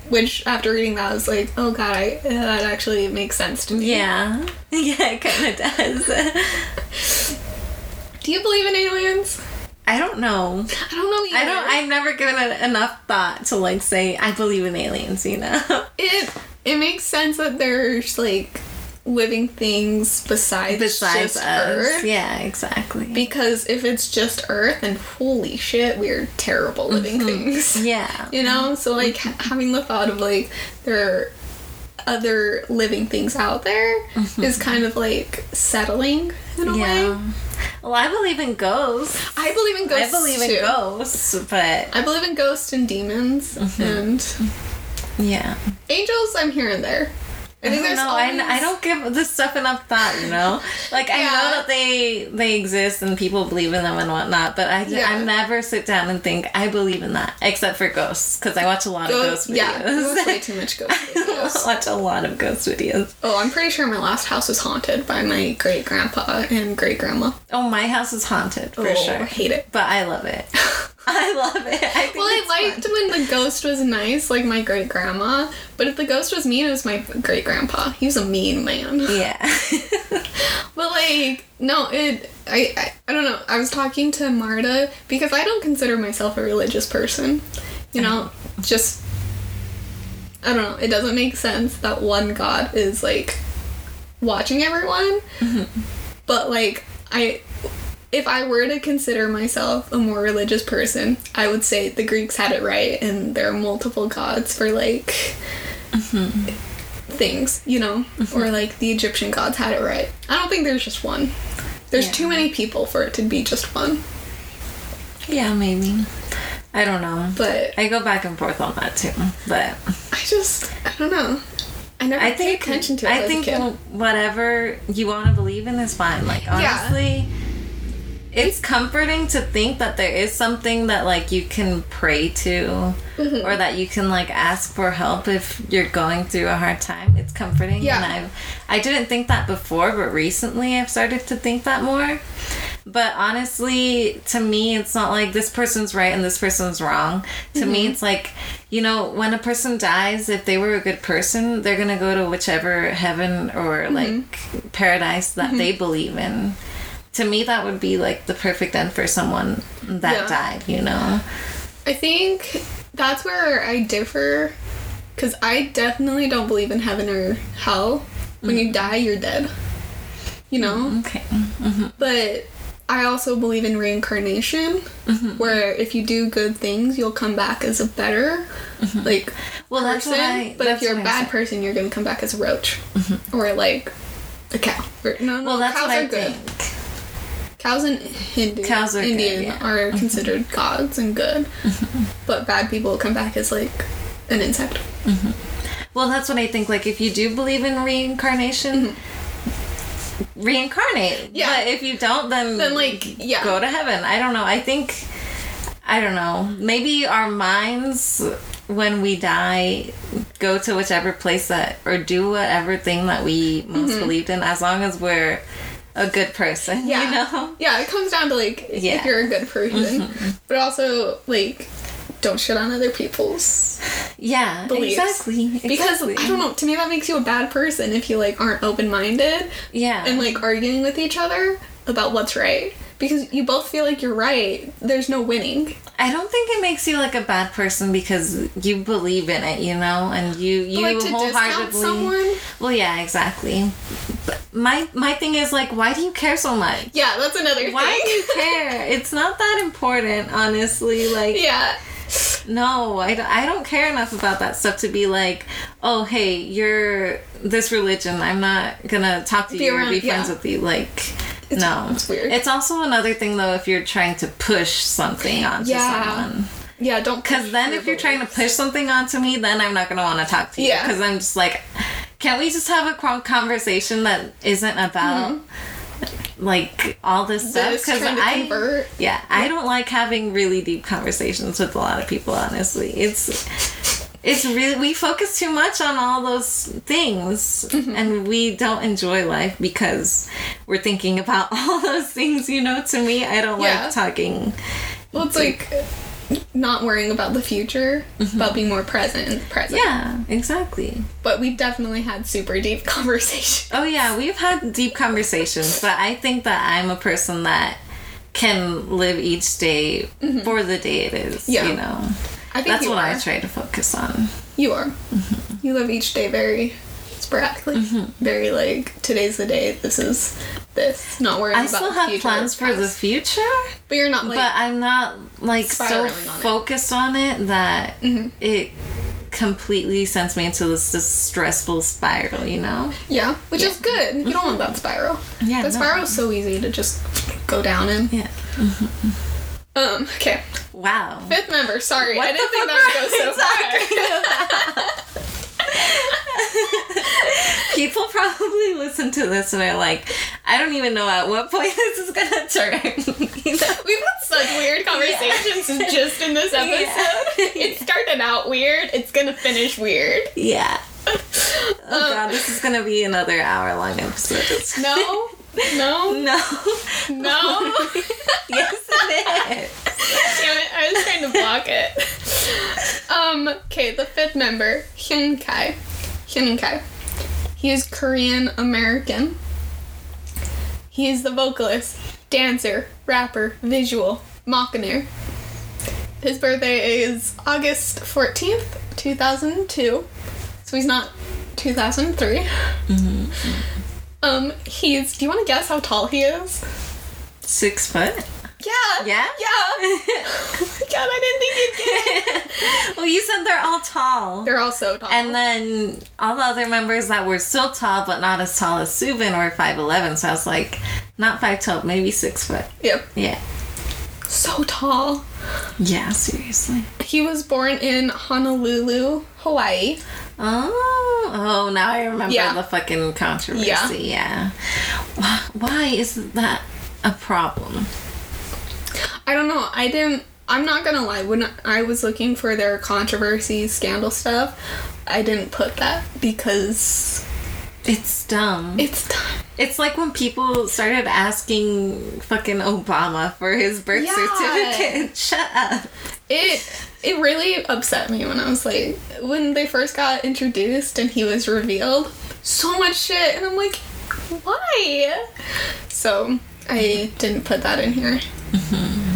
Which, after reading that, I was like, "Oh God, I, that actually makes sense to me." Yeah. Yeah, it kind of does. Do you believe in aliens? I don't know. I don't know. Either. I don't. I've never given it enough thought to like say I believe in aliens. You know. It it makes sense that there's like living things besides Besides just us. Earth. Yeah. Exactly. Because if it's just Earth, then holy shit, we're terrible living mm-hmm. things. yeah. You know, so like having the thought of like there are other living things out there mm-hmm. is kind of like settling in a way. Well, I believe in ghosts. I believe in ghosts. I believe in too. ghosts, but I believe in ghosts and demons mm-hmm. and yeah. angels. I'm here and there. I think I don't know. always, I, I don't give this stuff enough thought, you know. Like I know that they they exist and people believe in them and whatnot, but I, Yeah. I never sit down and think I believe in that, except for ghosts, because I watch a lot of ghost videos. yeah, was way too much ghost I videos. watch a lot of ghost videos. Oh, I'm pretty sure my last house was haunted by my great grandpa and great grandma. Oh, my house is haunted for oh, I sure, hate it. but I love it. I love it. I think Well, I it's fun. liked when the ghost was nice, like my great grandma. But if the ghost was mean, it was my great grandpa. He was a mean man. Yeah. But like, no, it. I, I I don't know. I was talking to Marta because I don't consider myself a religious person. You know, just I don't know. It doesn't make sense that one God is like watching everyone. Mm-hmm. But like, I if I were to consider myself a more religious person, I would say the Greeks had it right, and there are multiple gods for like mm-hmm. things, you know, mm-hmm. or like the Egyptian gods had it right. I don't think there's just one. There's Yeah. too many people for it to be just one. yeah, maybe. I don't know. But I go back and forth on that too. But I just, I don't know. I never I think attention to it I as think a kid. whatever you want to believe in is fine. Like Yeah. It's comforting to think that there is something that like you can pray to, Mm-hmm. or that you can like ask for help if you're going through a hard time. It's comforting. Yeah. And I I didn't think that before, but recently I've started to think that more. But honestly, to me, it's not like this person's right and this person's wrong. To Mm-hmm. me, it's like, you know, when a person dies, if they were a good person, they're going to go to whichever heaven or Mm-hmm. like paradise that they believe in. To me, that would be like the perfect end for someone that Yeah. died, you know? I think that's where I differ. Because I definitely don't believe in heaven or hell. When Mm. you die, you're dead. You know? Okay. But I also believe in reincarnation, Mm-hmm. where if you do good things, you'll come back as a better, like, Mm-hmm. Well, that's person. I. but if you're a bad person, you're gonna come back as a roach, or like a cow. Or, no, no, Well, that's cows what are I good. Cows and Hindu, Cows are good, Indian yeah. Mm-hmm. are considered gods and good, but bad people come back as like an insect. Well, that's what I think. Like, if you do believe in reincarnation, reincarnate. Mm-hmm. Yeah. But if you don't, then Then, like, yeah. go to heaven. I don't know. I think, I don't know. Maybe our minds, when we die, go to whichever place that, or do whatever thing that we most Mm-hmm. believed in, as long as we're a good person. Yeah, You know. yeah. It comes down to like Yeah. if you're a good person, Mm-hmm. but also like don't shit on other people's Yeah. Beliefs. Exactly. because. I don't know. To me, that makes you a bad person if you like aren't open minded Yeah. and like arguing with each other about what's right. Because you both feel like you're right. There's no winning. I don't think it makes you like a bad person because you believe in it, you know, and you you like wholeheartedly. someone. Well, yeah, exactly. But my my thing is like, why do you care so much? Yeah, that's another Why do you care? It's not that important, honestly. Like, yeah. no, I, don't- I don't care enough about that stuff to be like, oh, hey, you're this religion. I'm not gonna talk to Be you or around- be friends yeah. with you. Like, It's- no, it's weird. It's also another thing though if you're trying to push something onto Yeah. someone. Yeah, don't. Because then if you're trying to push something onto me, then I'm not gonna want to talk to you. Yeah. Because I'm just like, can't we just have a conversation that isn't about like all this stuff? Mm-hmm. To I, convert. yeah, I don't like having really deep conversations with a lot of people. Honestly, it's. It's really we focus too much on all those things Mm-hmm. and we don't enjoy life because we're thinking about all those things, you know, to me I don't Yeah. like talking Well, it's like not worrying about the future, but being more present in the present. Mm-hmm. Yeah, exactly. But we've definitely had super deep conversations. Oh yeah, we've had deep conversations, but I think that I'm a person that can live each day for the day it is. Mm-hmm. Yeah. You know. I think That's what are. I try to focus on. You are. You live each day very sporadically. Mm-hmm. Very like today's the day. This is this. Not worrying I about still have future, plans for the future, But you're not like but I'm not like so spiraling on it. Mm-hmm. focused on it that it completely sends me into this, this stressful spiral, you know? yeah, which is good. You don't want that spiral. Yeah, that no. spiral is so easy to just go down in. Yeah. Um. Okay. Wow. Fifth member. Sorry, What I didn't think that would go so far. People probably listen to this and are like, I don't even know at what point this is gonna turn. you know? We've had such weird conversations just in this episode. Yeah. It started out weird. It's gonna finish weird. Yeah. Oh god, this is gonna be another hour long episode. No, no, No. no. yes, it is. Damn it! I was trying to block it. Um. Okay, the fifth member, Huening Kai. Huening Kai. He is Korean American. He is the vocalist, dancer, rapper, visual, Machiner. His birthday is August 14th, 2002. So he's not 2003. Um, he's. Do you want to guess how tall he is? Six foot. Yeah. Yeah? Yeah. oh my god, I didn't think you'd get it. well, you said they're all tall. They're all so tall. and then all the other members that were still tall, but not as tall as Subin, were five eleven. So I was like, not five twelve, maybe six foot. yep. Yeah. So tall. Yeah. Seriously. He was born in Honolulu, Hawaii. Oh, oh! Now I remember Yeah. the fucking controversy. Yeah. Yeah. Why, why is that a problem? I don't know. I didn't. I'm not gonna lie. When I was looking for their controversy, scandal stuff, I didn't put that because It's dumb. it's done. It's like when people started asking fucking Obama for his birth Yeah. certificate. Shut up. It it really upset me when I was like when they first got introduced and he was revealed. So much shit, and I'm like, why? So I didn't put that in here. Mm-hmm.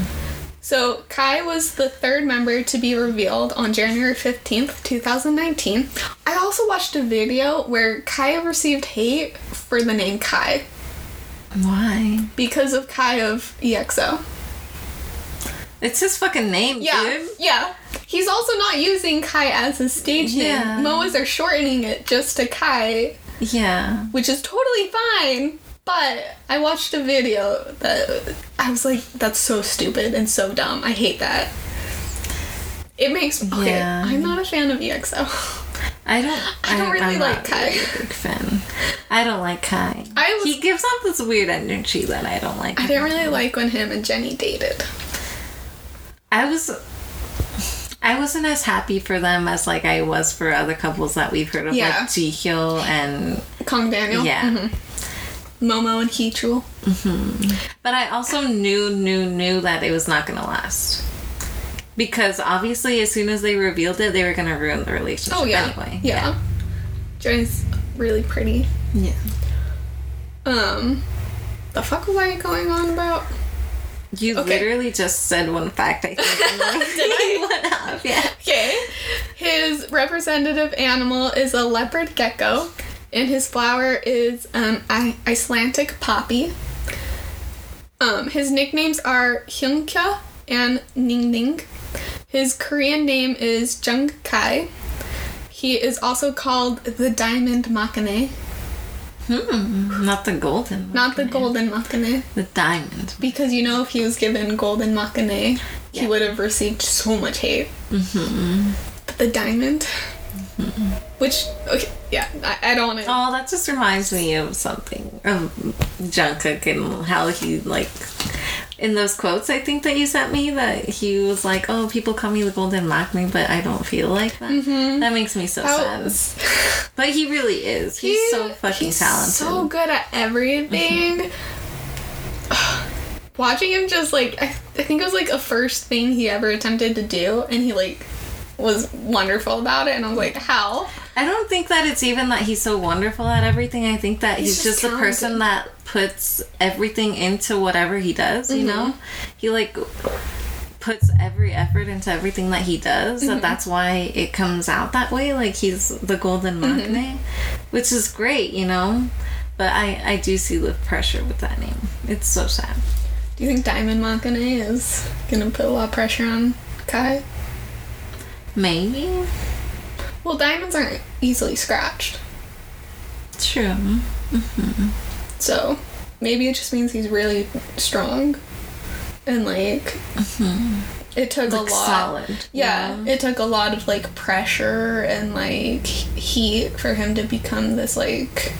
So Kai was the third member to be revealed on January 15th, 2019. I also watched a video where Kai received hate for the name Kai Why? because of Kai of EXO. It's his fucking name, Yeah, dude. yeah. He's also not using Kai as his stage Yeah. name. Moas are shortening it just to Kai, Yeah. which is totally fine. But I watched a video that I was like, that's so stupid and so dumb. I hate that. It makes okay. Yeah. I'm not a fan of EXO. I don't. I don't really I'm like not Kai. really a big fan. I don't like Kai. I was- he gives off this weird energy that I don't like. I didn't really like when him and Jennie dated. I was. I wasn't as happy for them as like I was for other couples that we've heard of, Yeah. like Jihyo and Kang Daniel. yeah. Mhm. Momo and Heechul. But I also knew, knew, knew that it was not gonna last. Because obviously, as soon as they revealed it, they were gonna ruin the relationship Oh yeah. anyway. Yeah. Jennie's really pretty. Yeah. Um the fuck was I going on about? You Okay. literally just said one fact, I think. Did I? off, yeah. Okay. His representative animal is a leopard gecko, and his flower is an I- Icelandic poppy. Um, his nicknames are Hyunkya and Ningning. His Korean name is Jung Kai. He is also called the Diamond Maknae, Hmm. Not the golden. not the Golden Maknae. The diamond. Because you know, if he was given Golden Maknae, he would have received so much hate. Mm-hmm. But the diamond, which okay, yeah, I, I don't want to. Oh, that just reminds me of something of Jungkook and how he like in those quotes I think that you sent me that he was like, "Oh, people call me the golden Maknae, but I don't feel like that." Mm-hmm. That makes me so sad. But he really is. He's so fucking he's talented. So good at everything. Mm-hmm. Watching him just like I, I think it was like a first thing he ever attempted to do, and he like was wonderful about it, and I was like, how? I don't think that it's even that he's so wonderful at everything. I think that he's, He's just, just the person that puts everything into whatever he does, you know? Mm-hmm. He like puts every effort into everything that he does. That mm-hmm. that's why it comes out that way. Like he's the golden mm-hmm. maknae, which is great, you know? But I, I do see the pressure with that name. It's so sad. Do you think Diamond Maknae is gonna put a lot of pressure on Kai? Maybe. Well, diamonds aren't easily scratched. True. Mm-hmm. So maybe it just means he's really strong and like mm-hmm. it took a lot. solid. Yeah, it took a lot of like pressure and like heat for him to become this like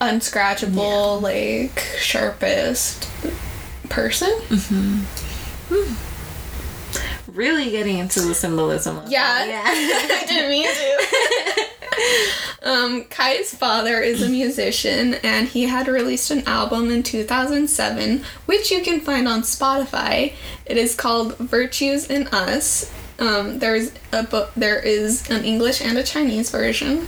unscratchable, like sharpest person. Mm-hmm. Hmm. Really getting into the symbolism of Yeah. it. I didn't mean to. um, Kai's father is a musician and he had released an album in 2007, which you can find on Spotify. It is called Virtues in Us. Um, there's a book. There is an English and a Chinese version.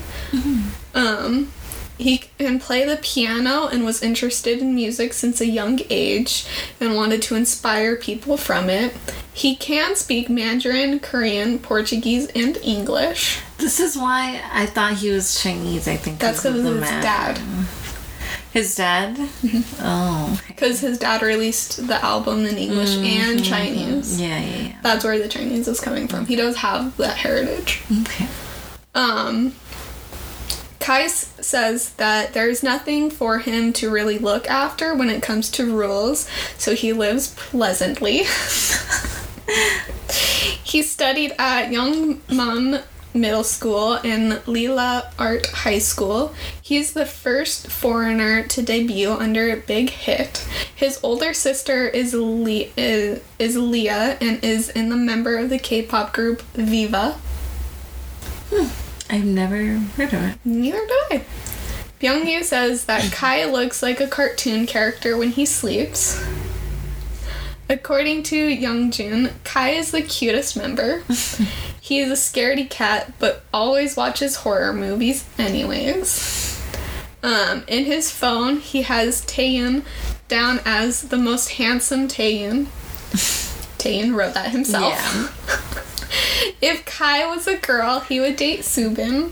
Um, he can play the piano and was interested in music since a young age and wanted to inspire people from it. He can speak Mandarin, Korean, Portuguese, and English. This is why I thought he was Chinese, I think. That's because of his man. dad. His dad? Oh. Because his dad released the album in English and Chinese. Yeah, yeah, yeah. That's where the Chinese is coming from. He does have that heritage. Okay. Um, Kai s- says that there's nothing for him to really look after when it comes to rules, so he lives pleasantly. he studied at Youngmun Middle School and Lila Art High School. He's the first foreigner to debut under Big Hit. His older sister is, Le- is, is Leah and is in the member of the K-pop group Viva. Hmm. I've never heard of it. Neither do I. Byungyu says that Kai looks like a cartoon character when he sleeps. According to Youngjun, Kai is the cutest member. he is a scaredy cat, but always watches horror movies anyways. Um, in his phone, he has Taehyun down as the most handsome Taehyun. Taehyun wrote that himself. Yeah. If Kai was a girl, he would date Subin.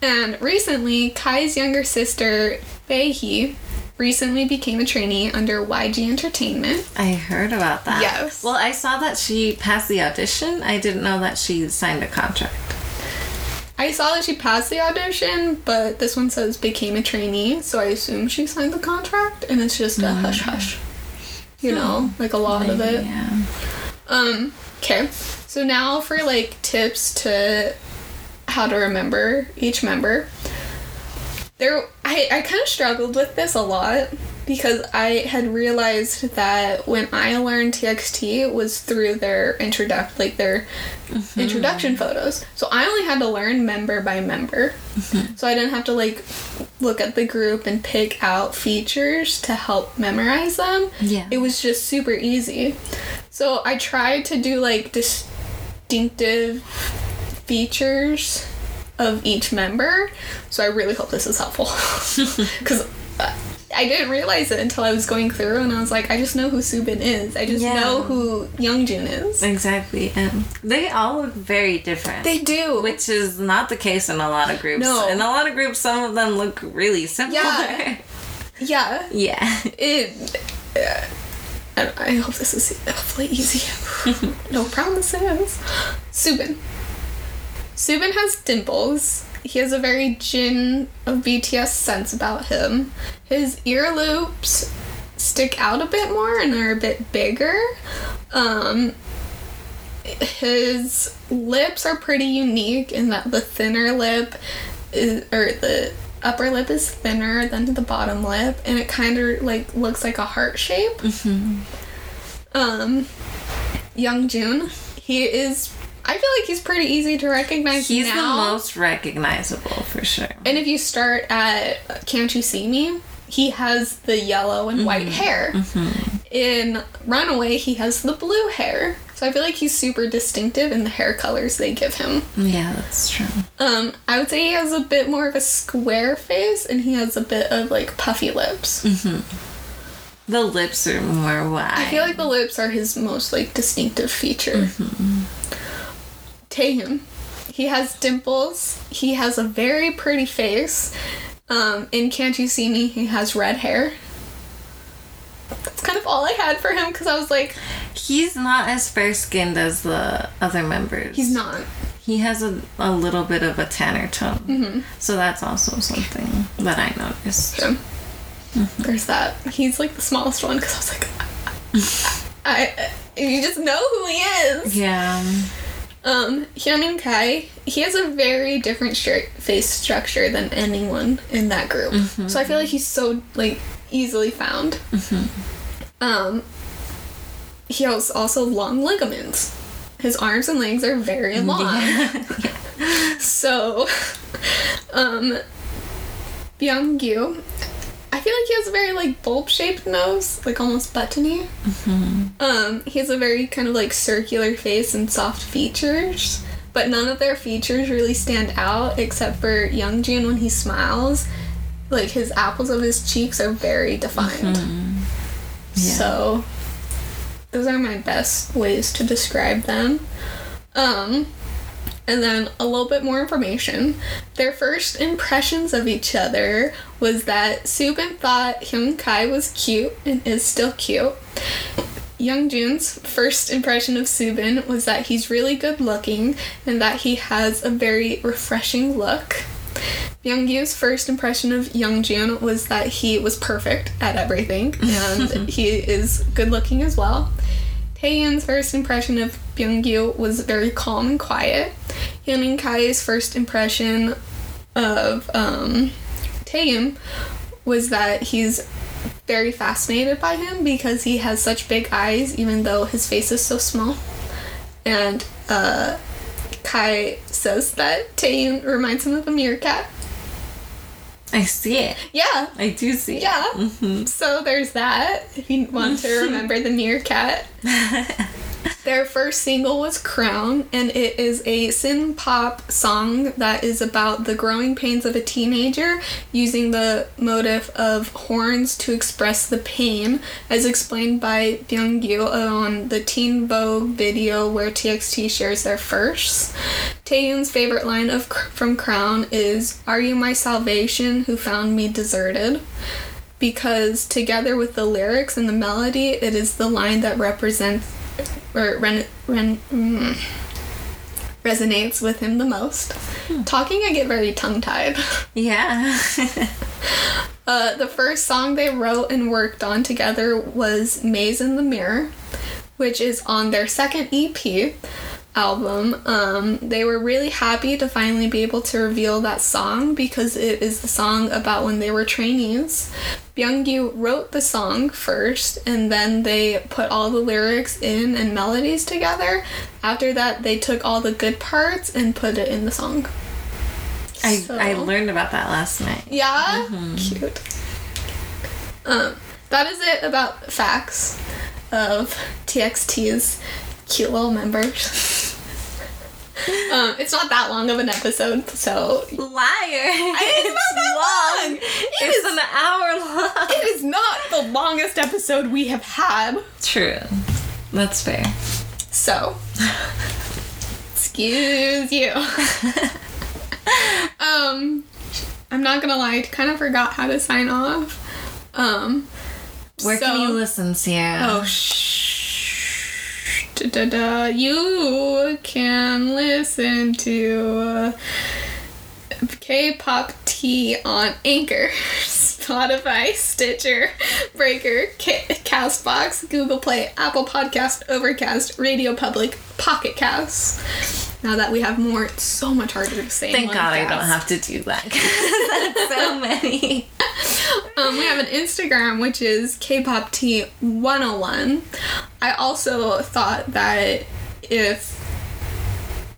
And recently, Kai's younger sister, Bahiyyih, recently became a trainee under YG Entertainment. I heard about that. Yes. Well, I saw that she passed the audition. I didn't know that she signed a contract. I saw that she passed the audition, but this one says became a trainee, so I assume she signed the contract, and it's just a hush hush. You know, like a lot of it. Yeah. Um, okay. So now for like tips to how to remember each member. There I, I kind of struggled with this a lot because I had realized that when I learned TXT it was through their introduct like their mm-hmm. introduction photos. So I only had to learn member by member. Mm-hmm. So I didn't have to like look at the group and pick out features to help memorize them Yeah. it was just super easy. So I tried to do like distinctive features of each member. So I really hope this is helpful. Because I didn't realize it until I was going through and I was like, I just know who Subin is. I just Yeah. know who Youngjun is. Exactly. And they all look very different. They do. which is not the case in a lot of groups. No. In a lot of groups, some of them look really similar. Yeah. yeah. yeah. It. Uh, I, I hope this is hopefully easy. no promises. Subin. Subin has dimples. He has a very Jin of BTS sense about him. His ear loops stick out a bit more and are a bit bigger. Um, his lips are pretty unique in that the thinner lip is, or the upper lip is thinner than the bottom lip and it kind of like looks like a heart shape um young june he is i feel like he's pretty easy to recognize He's now. the most recognizable for sure. and if you start at can't you see me he has the yellow and white mm-hmm. hair mm-hmm. in runaway he has the blue hair so i feel like he's super distinctive in the hair colors they give him Yeah, that's true. um, I would say he has a bit more of a square face and he has a bit of like puffy lips. Mm-hmm. The lips are more wide. I feel like the lips are his most like distinctive feature. Taehyun. He has dimples. He has a very pretty face. Um, in Can't You See Me, he has red hair. That's kind of all I had for him because I was like, he's not as fair skinned as the other members. he's not. He has a, a little bit of a tanner tone. Mm-hmm. So that's also something that I noticed. So, there's that. He's like the smallest one because I was like, I you just know who he is. Yeah. Um, Huening Kai, he has a very different face structure than anyone in that group. So I feel like he's so like easily found. Um, he has also long ligaments. His arms and legs are very long. So, um, Byung-gyu, I feel like he has a very like bulb-shaped nose, like almost buttony. Um, he has a very kind of like circular face and soft features, but none of their features really stand out except for Youngjun when he smiles. Like his apples of his cheeks are very defined. So, those are my best ways to describe them. Um, and then a little bit more information. Their first impressions of each other was that Subin thought Huening Kai was cute and is still cute. Youngjun's first impression of Subin was that he's really good looking and that he has a very refreshing look. Youngyu's first impression of Youngjun was that he was perfect at everything and he is good looking as well. Taehyun's first impression of Byungyu was very calm and quiet. Huening Kai's first impression of um, Taehyun was that he's very fascinated by him because he has such big eyes, even though his face is so small. And uh, Kai says that Taehyun reminds him of a meerkat. I see it. Yeah, I do see it. yeah. So there's that. If you want to remember the meerkat. Their first single was Crown, and it is a synth pop song that is about the growing pains of a teenager using the motif of horns to express the pain, as explained by Byung-gyu on the Teen Vogue video where TXT shares their firsts. Taehyun's favorite line of from Crown is "Are you my salvation who found me deserted?" Because together with the lyrics and the melody, it is the line that represents or ren, ren, mm, resonates with him the most. Talking, I get very tongue tied. Yeah. Uh, the first song they wrote and worked on together was Maze in the Mirror, which is on their second EP album. Um, they were really happy to finally be able to reveal that song because it is the song about when they were trainees. Byung-gyu wrote the song first and then they put all the lyrics in and melodies together. After that, they took all the good parts and put it in the song. I, So- I learned about that last night. Yeah? Cute. Um, that is it about facts of TXT's cute little members. um, it's not that long of an episode, so Liar! it's not that long. It it's is- an hour long. it is not the longest episode we have had. True. That's fair. So, excuse you. um, I'm not gonna lie, I kind of forgot how to sign off. Um, Where can you listen, Sierra? Oh, shh. Da, da, da. You can listen to uh, K-pop Tea on Anchor, Spotify, Stitcher, Breaker, K- Castbox, Google Play, Apple Podcast, Overcast, Radio Public, Pocket Cast. Now that we have more, it's so much harder to say. Thank God I don't have to do that. That's so many. Um, we have an Instagram which is Kpop Tea 101. I also thought that if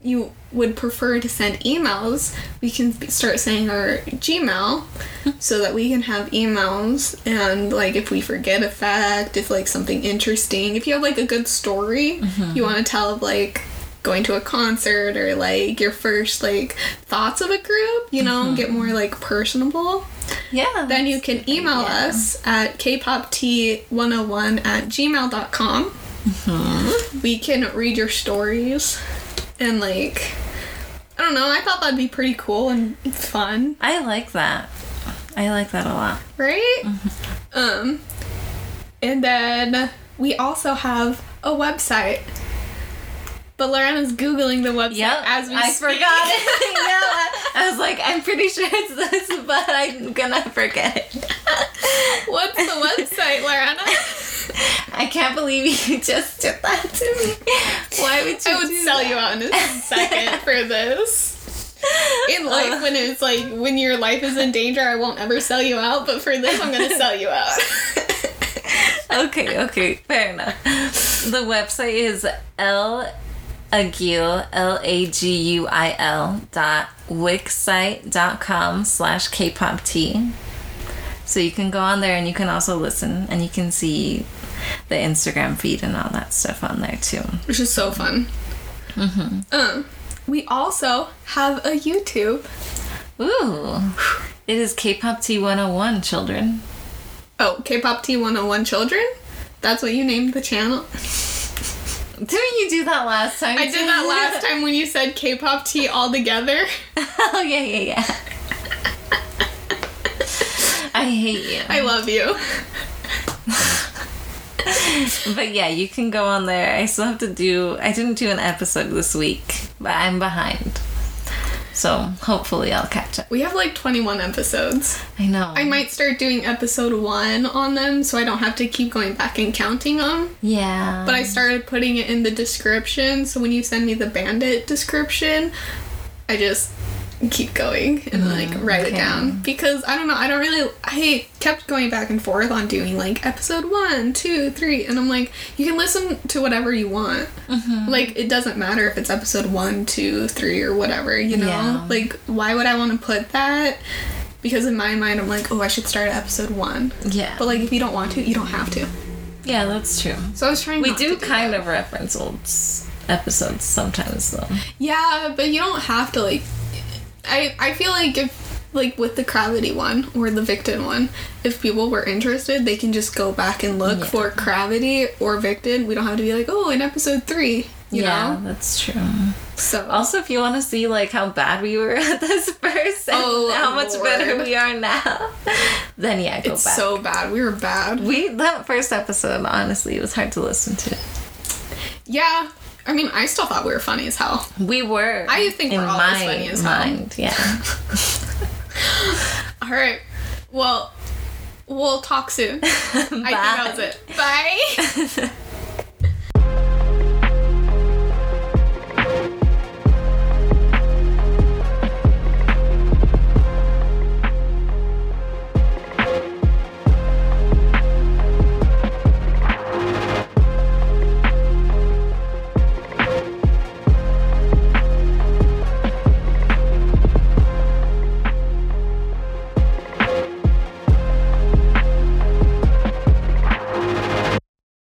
you would prefer to send emails, we can start saying our Gmail so that we can have emails and like if we forget a fact, if like something interesting, if you have like a good story you want to tell of like going to a concert or like your first like thoughts of a group, you know, get more like personable Yeah. then you can email us at kpopt101 at gmail.com. Mm-hmm. We can read your stories and, like, I don't know, I thought that'd be pretty cool and fun, I like that. I like that a lot. right? Mm-hmm. Um, and then we also have a website. But Lorena's Googling the website Yep, as we I speak. forgot it. yeah, I was like, I'm pretty sure it's this, but I'm gonna forget it. What's the website, Lorena? I can't believe you just did that to me. Why would you? I would sell that? you out in a second for this. In life, when it's like when your life is in danger, I won't ever sell you out. But for this, I'm gonna sell you out. okay, okay, fair enough. The website is L Aguil L A G U I L dot wixsite dot com slash K-pop tea. So you can go on there and you can also listen and you can see the Instagram feed and all that stuff on there too. Which is so fun. Mm-hmm. Um, we also have a YouTube. Ooh. It is K-pop tea 101, children. Oh, K-pop T 101 Children. That's what you named the channel. Didn't you do that last time? I did that last time when you said K-pop T all together. oh yeah, yeah, yeah. I hate you. I love you. But yeah, you can go on there. I still have to do. I didn't do an episode this week, but I'm behind. So hopefully I'll catch up. We have like 21 episodes. I know. I might start doing episode one on them so I don't have to keep going back and counting them. Yeah. But I started putting it in the description, so when you send me the bandit description, I just keep going and mm-hmm. like write it down because I don't know. I don't really. I kept going back and forth on doing like episode one, two, three, and I'm like, you can listen to whatever you want. Mm-hmm. Like it doesn't matter if it's episode one, two, three, or whatever. You know, Yeah. like why would I want to put that? Because in my mind, I'm like, oh, I should start at episode one. yeah. But like, if you don't want to, you don't have to. yeah, that's true. So I was trying. We do to kind of reference old episodes sometimes, though. Yeah, but you don't have to like. I I feel like if like with the Gravity one or the Victon one, if people were interested, they can just go back and look Yeah. for Gravity or Victon. We don't have to be like, oh, in episode three, you yeah, know. that's true. So Also, if you want to see like how bad we were at this first and Oh, how much better we are now, then yeah, go it's back. so bad. We were bad. we that first episode, honestly, it was hard to listen to. Yeah. I mean, I still thought we were funny as hell. We were. I think in we're all my funny as hell. mind. Yeah. All right. Well, we'll talk soon. I think that was it. Bye.